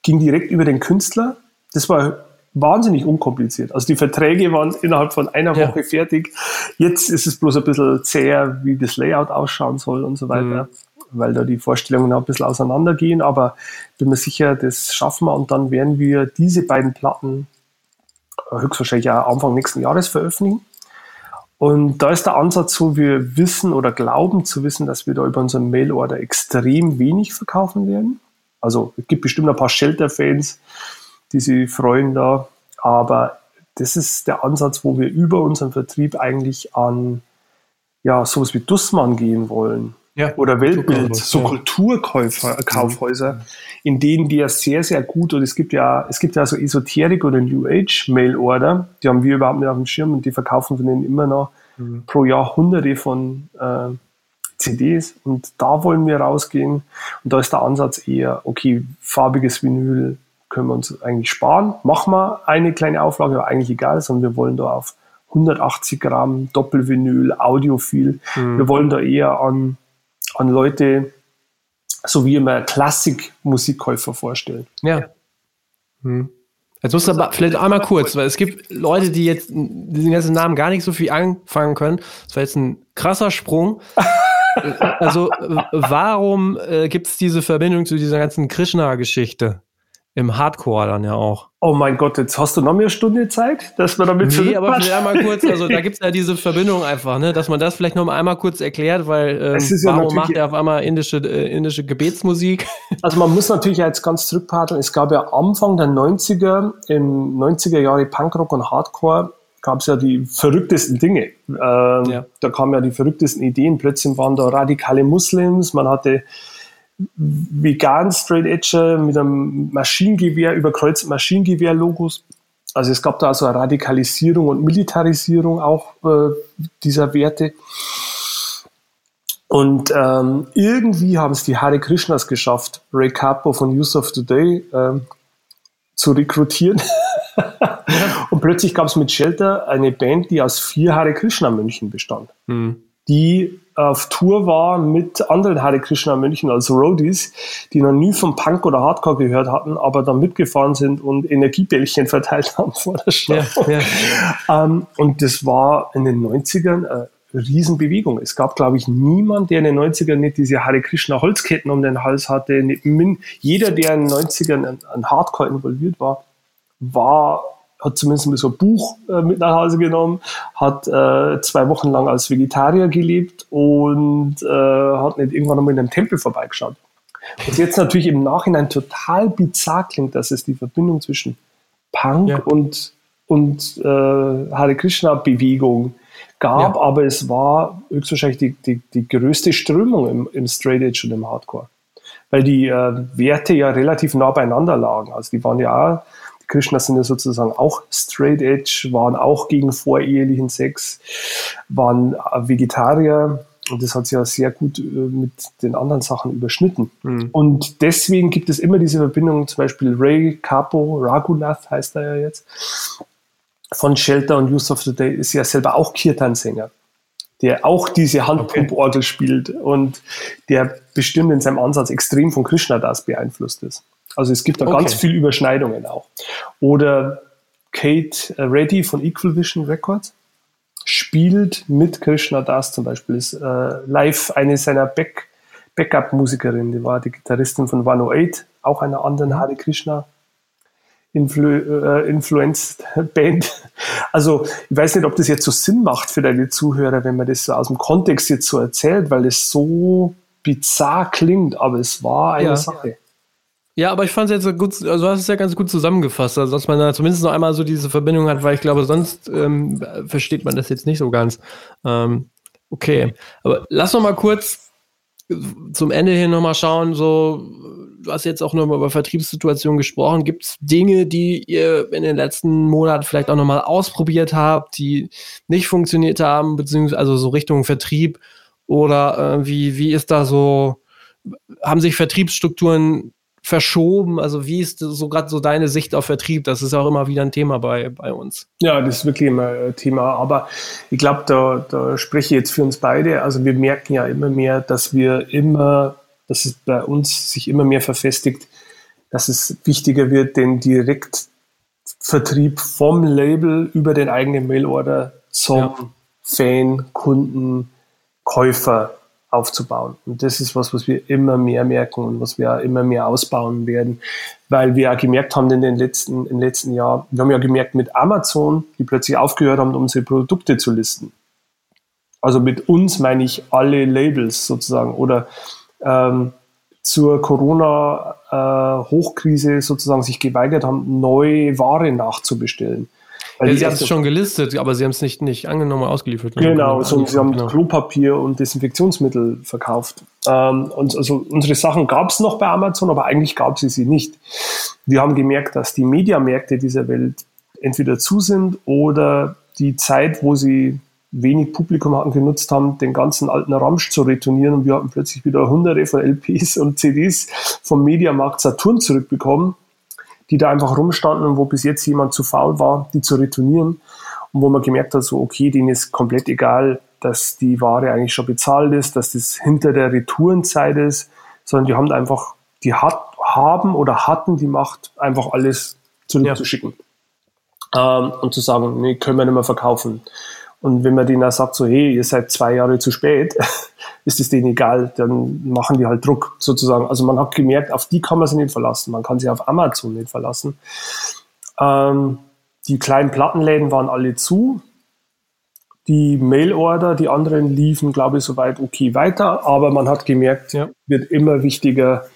ging direkt über den Künstler. Das war wahnsinnig unkompliziert. Also die Verträge waren innerhalb von einer Ja. Woche fertig. Jetzt ist es bloß ein bisschen zäher, wie das Layout ausschauen soll und so weiter, weil da die Vorstellungen auch ein bisschen auseinandergehen. Aber bin mir sicher, das schaffen wir und dann werden wir diese beiden Platten höchstwahrscheinlich auch Anfang nächsten Jahres veröffentlichen. Und da ist der Ansatz so, wir wissen oder glauben zu wissen, dass wir da über unseren Mail-Order extrem wenig verkaufen werden. Also es gibt bestimmt ein paar Shelter-Fans, die sich freuen da. Aber das ist der Ansatz, wo wir über unseren Vertrieb eigentlich an ja, sowas wie Dussmann gehen wollen. Ja. Oder Weltbild, so Ja. Kulturkaufhäuser, in denen die ja sehr, sehr gut, und es gibt ja, es gibt ja so Esoterik oder New Age Mail Order, die haben wir überhaupt nicht auf dem Schirm und die verkaufen von denen immer noch pro Jahr hunderte von äh, CDs und da wollen wir rausgehen. Und da ist der Ansatz eher, okay, farbiges Vinyl können wir uns eigentlich sparen, machen wir eine kleine Auflage, aber eigentlich egal, sondern wir wollen da auf 180 Gramm Doppelvinyl, Audiophil, wir wollen da eher an, an Leute, so wie immer Klassik-Musikkäufer vorstellen. Ja. Hm. Jetzt musst du aber vielleicht einmal kurz, weil es gibt Leute, die jetzt diesen ganzen Namen gar nicht so viel anfangen können. Das war jetzt ein krasser Sprung. also, warum äh, gibt es diese Verbindung zu dieser ganzen Krishna-Geschichte? Im Hardcore dann ja auch. Oh mein Gott, jetzt hast du noch mehr Stunde Zeit, dass wir damit Nee, aber vielleicht einmal kurz, also da gibt es ja diese Verbindung einfach, ne, dass man das vielleicht noch mal einmal kurz erklärt, weil ähm, ja warum macht er auf einmal indische, äh, indische Gebetsmusik? Also man muss natürlich jetzt ganz zurückparten. Es gab ja Anfang der 90er, im 90er Jahre Punkrock und Hardcore, gab es ja die verrücktesten Dinge. Ähm, ja. Da kamen ja die verrücktesten Ideen. Plötzlich waren da radikale Muslims, man hatte vegan Straight Edge mit einem Maschinengewehr, überkreuzten Maschinengewehr-Logos. Also es gab da also eine Radikalisierung und Militarisierung auch äh, dieser Werte. Und ähm, irgendwie haben es die Hare Krishnas geschafft, Ray Capo von Youth of Today ähm, zu rekrutieren. und plötzlich gab es mit Shelter eine Band, die aus vier Hare Krishna Mönchen bestand, mhm. Die auf Tour war mit anderen Hare Krishna Mönchen als Roadies, die noch nie vom Punk oder Hardcore gehört hatten, aber dann mitgefahren sind und Energiebällchen verteilt haben vor der Show. Ja, ja. ähm, und das war in den 90ern eine Riesenbewegung. Es gab, glaube ich, niemand, der in den 90ern nicht diese Hare Krishna Holzketten um den Hals hatte. Jeder, der in den 90ern an Hardcore involviert war, war hat zumindest so ein Buch äh, mit nach Hause genommen, hat äh, zwei Wochen lang als Vegetarier gelebt und äh, hat nicht irgendwann einmal in einem Tempel vorbeigeschaut. Was jetzt natürlich im Nachhinein total bizarr klingt, dass es die Verbindung zwischen Punk ja. und, und äh, Hare Krishna-Bewegung gab, ja. aber es war höchstwahrscheinlich die, die, die größte Strömung im, im Straight Edge und im Hardcore. Weil die äh, Werte ja relativ nah beieinander lagen. Also die waren ja auch Krishnas sind ja sozusagen auch straight edge, waren auch gegen vorehelichen Sex, waren Vegetarier. Und das hat sich ja sehr gut äh, mit den anderen Sachen überschnitten. Mhm. Und deswegen gibt es immer diese Verbindung, zum Beispiel Ray Capo, Raghunath heißt er ja jetzt, von Shelter und Youth of the Day, ist ja selber auch Kirtan-Sänger, der auch diese Handpumporgel okay. spielt und der bestimmt in seinem Ansatz extrem von Krishna das beeinflusst ist. Also es gibt da okay. ganz viel Überschneidungen auch. Oder Kate Reddy von Equal Vision Records spielt mit Krishna Das zum Beispiel, ist äh, live eine seiner Back Backup-Musikerin, die war die Gitarristin von 108, auch einer anderen. Hare Krishna Influ äh, Influenced Band. Also ich weiß nicht, ob das jetzt so Sinn macht für deine Zuhörer, wenn man das so aus dem Kontext jetzt so erzählt, weil es so bizarr klingt, aber es war eine ja. Sache. Ja, aber ich fand es jetzt gut, also hast es ja ganz gut zusammengefasst, also dass man da zumindest noch einmal so diese Verbindung hat, weil ich glaube, sonst ähm, versteht man das jetzt nicht so ganz. Ähm, okay, aber lass noch mal kurz zum Ende hin noch mal schauen, so, du hast jetzt auch noch mal über Vertriebssituationen gesprochen. Gibt es Dinge, die ihr in den letzten Monaten vielleicht auch noch mal ausprobiert habt, die nicht funktioniert haben, beziehungsweise also so Richtung Vertrieb oder äh, wie, wie ist da so, haben sich Vertriebsstrukturen verschoben? Also wie ist so gerade so deine Sicht auf Vertrieb? Das ist auch immer wieder ein Thema bei, bei uns. Ja, das ist wirklich immer ein Thema. Aber ich glaube, da, da spreche ich jetzt für uns beide. Also wir merken ja immer mehr, dass wir immer, dass es bei uns sich immer mehr verfestigt, dass es wichtiger wird, den Direktvertrieb vom Label über den eigenen Mailorder zum ja. Fan, Kunden, Käufer aufzubauen. Und das ist was, was wir immer mehr merken und was wir immer mehr ausbauen werden, weil wir ja gemerkt haben in den letzten, im letzten Jahr, wir haben ja gemerkt mit Amazon, die plötzlich aufgehört haben, unsere Produkte zu listen. Also mit uns meine ich alle Labels sozusagen oder ähm, zur Corona-Hochkrise äh, sozusagen sich geweigert haben, neue Ware nachzubestellen. Weil sie haben es schon gelistet, aber sie haben es nicht, nicht angenommen und ausgeliefert. Genau, so, sie haben genau. Klopapier und Desinfektionsmittel verkauft. Ähm, und also unsere Sachen gab es noch bei Amazon, aber eigentlich gab es sie nicht. Wir haben gemerkt, dass die Mediamärkte dieser Welt entweder zu sind oder die Zeit, wo sie wenig Publikum hatten, genutzt haben, den ganzen alten Ramsch zu retournieren und wir hatten plötzlich wieder hunderte von LPs und CDs vom Mediamarkt Saturn zurückbekommen die da einfach rumstanden und wo bis jetzt jemand zu faul war, die zu retournieren. Und wo man gemerkt hat, so, okay, denen ist komplett egal, dass die Ware eigentlich schon bezahlt ist, dass das hinter der Retourenzeit ist, sondern die haben einfach, die hat, haben oder hatten die Macht, einfach alles zurückzuschicken. Ja. Ähm, und zu sagen, nee, können wir nicht mehr verkaufen. Und wenn man denen auch sagt, so, hey, ihr seid zwei Jahre zu spät, ist es denen egal, dann machen die halt Druck sozusagen. Also man hat gemerkt, auf die kann man sich nicht verlassen, man kann sich auf Amazon nicht verlassen. Ähm, die kleinen Plattenläden waren alle zu. Die Mailorder, die anderen liefen, glaube ich, soweit okay weiter, aber man hat gemerkt, ja. wird immer wichtiger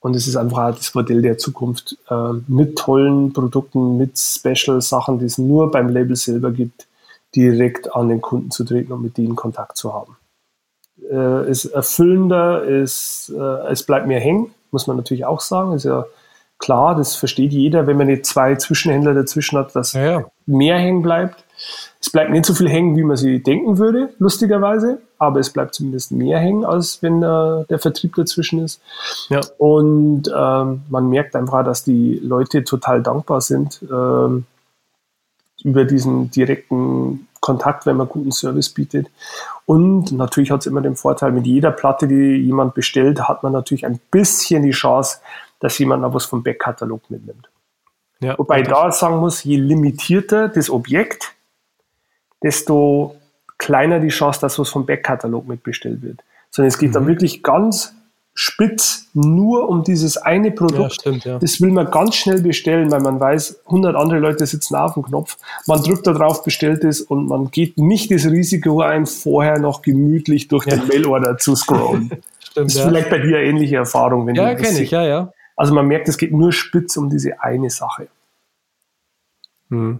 und es ist einfach das Modell der Zukunft äh, mit tollen Produkten, mit Special-Sachen, die es nur beim Label selber gibt direkt an den Kunden zu treten und mit denen Kontakt zu haben. Äh, ist erfüllender, ist, äh, es bleibt mehr hängen, muss man natürlich auch sagen. Ist ja klar, das versteht jeder, wenn man nicht zwei Zwischenhändler dazwischen hat, dass ja, ja. mehr hängen bleibt. Es bleibt nicht so viel hängen, wie man sich denken würde, lustigerweise, aber es bleibt zumindest mehr hängen, als wenn äh, der Vertrieb dazwischen ist. Ja. Und ähm, man merkt einfach, dass die Leute total dankbar sind ähm, über diesen direkten Kontakt, wenn man guten Service bietet. Und natürlich hat es immer den Vorteil, mit jeder Platte, die jemand bestellt, hat man natürlich ein bisschen die Chance, dass jemand noch was vom Backkatalog mitnimmt. Ja, Wobei ich da sagen muss, je limitierter das Objekt, desto kleiner die Chance, dass was vom Backkatalog mitbestellt wird. Sondern es geht mhm. dann wirklich ganz spitz nur um dieses eine Produkt. Ja, stimmt, ja. Das will man ganz schnell bestellen, weil man weiß, 100 andere Leute sitzen auf dem Knopf. Man drückt da drauf, bestellt es und man geht nicht das Risiko ein, vorher noch gemütlich durch ja. den Mailorder zu scrollen. stimmt, das ist vielleicht bei dir eine ähnliche Erfahrung. Wenn ja, kenne ich, ja, ja. Also man merkt, es geht nur spitz um diese eine Sache. Hm.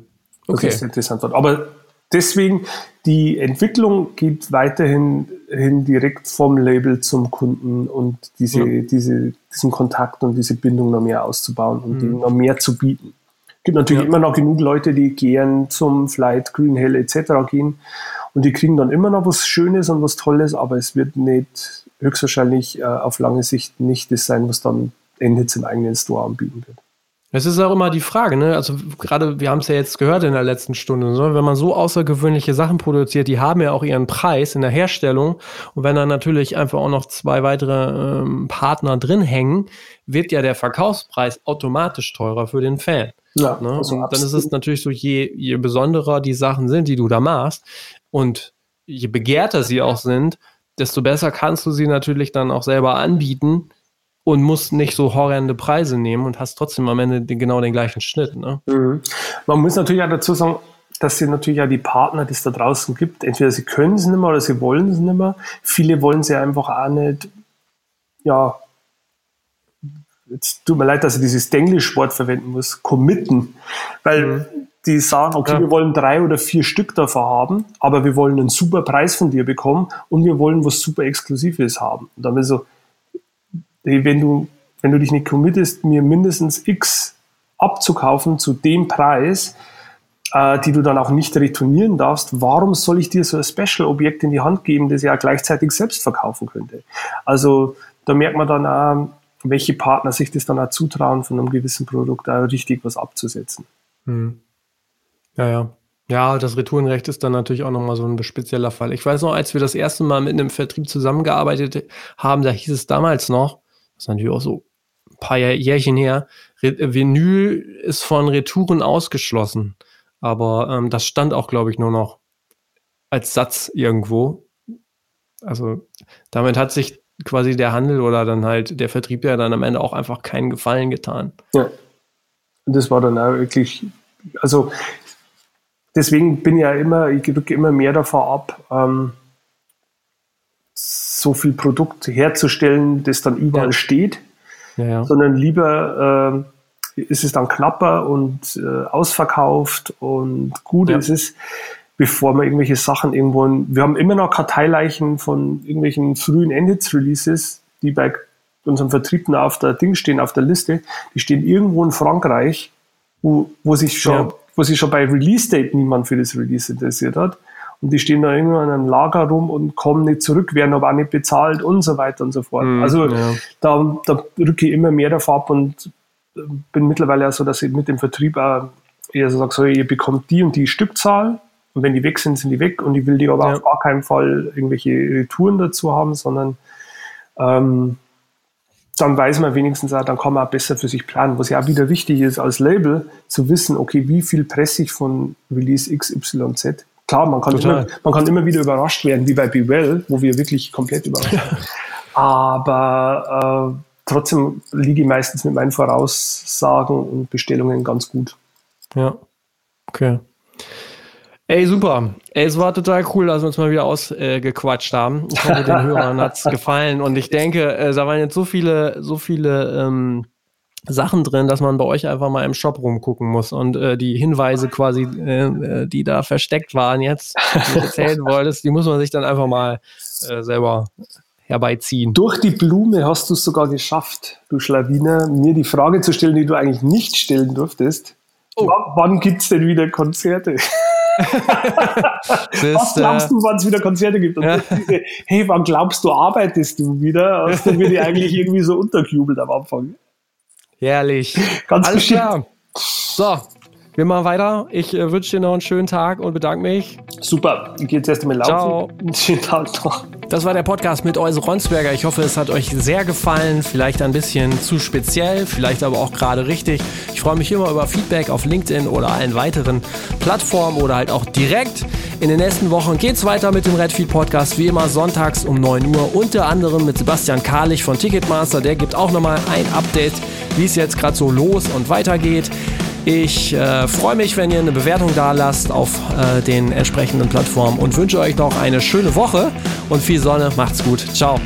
Okay. Das ist interessant. Aber deswegen, die Entwicklung geht weiterhin hin direkt vom Label zum Kunden und diese, ja. diese, diesen Kontakt und diese Bindung noch mehr auszubauen und mhm. noch mehr zu bieten. Es gibt natürlich ja. immer noch genug Leute, die gern zum Flight, Green Hell etc. gehen und die kriegen dann immer noch was Schönes und was Tolles, aber es wird nicht höchstwahrscheinlich äh, auf lange Sicht nicht das sein, was dann Endhits im eigenen Store anbieten wird. Es ist auch immer die Frage, ne? Also gerade, wir haben es ja jetzt gehört in der letzten Stunde, ne? wenn man so außergewöhnliche Sachen produziert, die haben ja auch ihren Preis in der Herstellung. Und wenn dann natürlich einfach auch noch zwei weitere ähm, Partner drin hängen, wird ja der Verkaufspreis automatisch teurer für den Fan. Ja, ne? also und dann ist es natürlich so, je, je besonderer die Sachen sind, die du da machst, und je begehrter sie auch sind, desto besser kannst du sie natürlich dann auch selber anbieten und musst nicht so horrende Preise nehmen und hast trotzdem am Ende genau den gleichen Schnitt. Ne? Mhm. Man muss natürlich auch dazu sagen, dass sie natürlich ja die Partner, die es da draußen gibt, entweder sie können es nicht mehr oder sie wollen es nicht mehr. Viele wollen sie einfach auch nicht, ja, jetzt tut mir leid, dass ich dieses Denglisch-Wort verwenden muss, committen. Weil mhm. die sagen, okay, ja. wir wollen drei oder vier Stück davon haben, aber wir wollen einen super Preis von dir bekommen und wir wollen was super Exklusives haben. Und dann so, wenn du, wenn du dich nicht committest, mir mindestens X abzukaufen zu dem Preis, äh, die du dann auch nicht retournieren darfst, warum soll ich dir so ein Special-Objekt in die Hand geben, das ja gleichzeitig selbst verkaufen könnte? Also da merkt man dann auch, welche Partner sich das dann auch zutrauen, von einem gewissen Produkt da richtig was abzusetzen. Hm. Ja, ja. Ja, das Retourenrecht ist dann natürlich auch nochmal so ein spezieller Fall. Ich weiß noch, als wir das erste Mal mit einem Vertrieb zusammengearbeitet haben, da hieß es damals noch, das ist natürlich auch so ein paar Jährchen her. Re Vinyl ist von Retouren ausgeschlossen. Aber ähm, das stand auch, glaube ich, nur noch als Satz irgendwo. Also damit hat sich quasi der Handel oder dann halt der Vertrieb ja dann am Ende auch einfach keinen Gefallen getan. Ja. Und das war dann auch wirklich, also deswegen bin ich ja immer, ich drücke immer mehr davon ab, ähm, so viel Produkt herzustellen, das dann überall ja. steht, ja, ja. sondern lieber äh, ist es dann knapper und äh, ausverkauft und gut ist es, bevor man irgendwelche Sachen irgendwo. In, wir haben immer noch Karteileichen von irgendwelchen frühen Endhits-Releases, die bei unserem Vertrieb auf der Ding stehen, auf der Liste. Die stehen irgendwo in Frankreich, wo, wo sich schon, wo sich schon bei Release-Date niemand für das Release interessiert hat und die stehen da irgendwo in einem Lager rum und kommen nicht zurück, werden aber auch nicht bezahlt und so weiter und so fort. Mhm, also ja. da, da rücke ich immer mehr davon ab und äh, bin mittlerweile auch so, dass ich mit dem Vertrieb auch eher so sage, so, ihr bekommt die und die Stückzahl und wenn die weg sind, sind die weg und ich will die aber ja. auf gar keinen Fall irgendwelche Retouren dazu haben, sondern ähm, dann weiß man wenigstens auch, dann kann man auch besser für sich planen. Was ja auch wieder wichtig ist als Label, zu wissen, okay, wie viel presse ich von Release XYZ Klar, man kann, immer, man kann immer wieder überrascht werden, wie bei Be Well, wo wir wirklich komplett überrascht werden. Aber äh, trotzdem liege ich meistens mit meinen Voraussagen und Bestellungen ganz gut. Ja, okay. Ey, super. Ey, es war total cool, dass wir uns mal wieder ausgequatscht äh, haben. Ich hoffe, den Hörern hat es gefallen. Und ich denke, äh, da waren jetzt so viele, so viele ähm, Sachen drin, dass man bei euch einfach mal im Shop rumgucken muss und äh, die Hinweise quasi, äh, äh die da versteckt waren jetzt, die du erzählen wolltest, die muss man sich dann einfach mal äh, selber herbeiziehen. Durch die Blume hast du es sogar geschafft, du Schlawiner, mir die Frage zu stellen, die du eigentlich nicht stellen durftest. Oh. Wann gibt es denn wieder Konzerte? Was glaubst du, wann es wieder Konzerte gibt? Und ja. diese, hey, wann glaubst du, arbeitest du wieder? Hast du mir die eigentlich irgendwie so untergejubelt am Anfang? Herrlich. Ganz Alles bestimmt. klar. So, wir machen weiter. Ich äh, wünsche dir noch einen schönen Tag und bedanke mich. Super. Ich gehe jetzt erst einmal laufen. Ciao. Schönen Tag noch. Das war der Podcast mit Euse Ronsberger. Ich hoffe, es hat euch sehr gefallen. Vielleicht ein bisschen zu speziell, vielleicht aber auch gerade richtig. Ich freue mich immer über Feedback auf LinkedIn oder allen weiteren Plattformen oder halt auch direkt. In den nächsten Wochen geht es weiter mit dem Redfeed Podcast, wie immer sonntags um 9 Uhr. Unter anderem mit Sebastian Karlich von Ticketmaster. Der gibt auch nochmal ein Update, wie es jetzt gerade so los und weitergeht. Ich äh, freue mich, wenn ihr eine Bewertung da lasst auf äh, den entsprechenden Plattformen und wünsche euch noch eine schöne Woche und viel Sonne. Macht's gut. Ciao.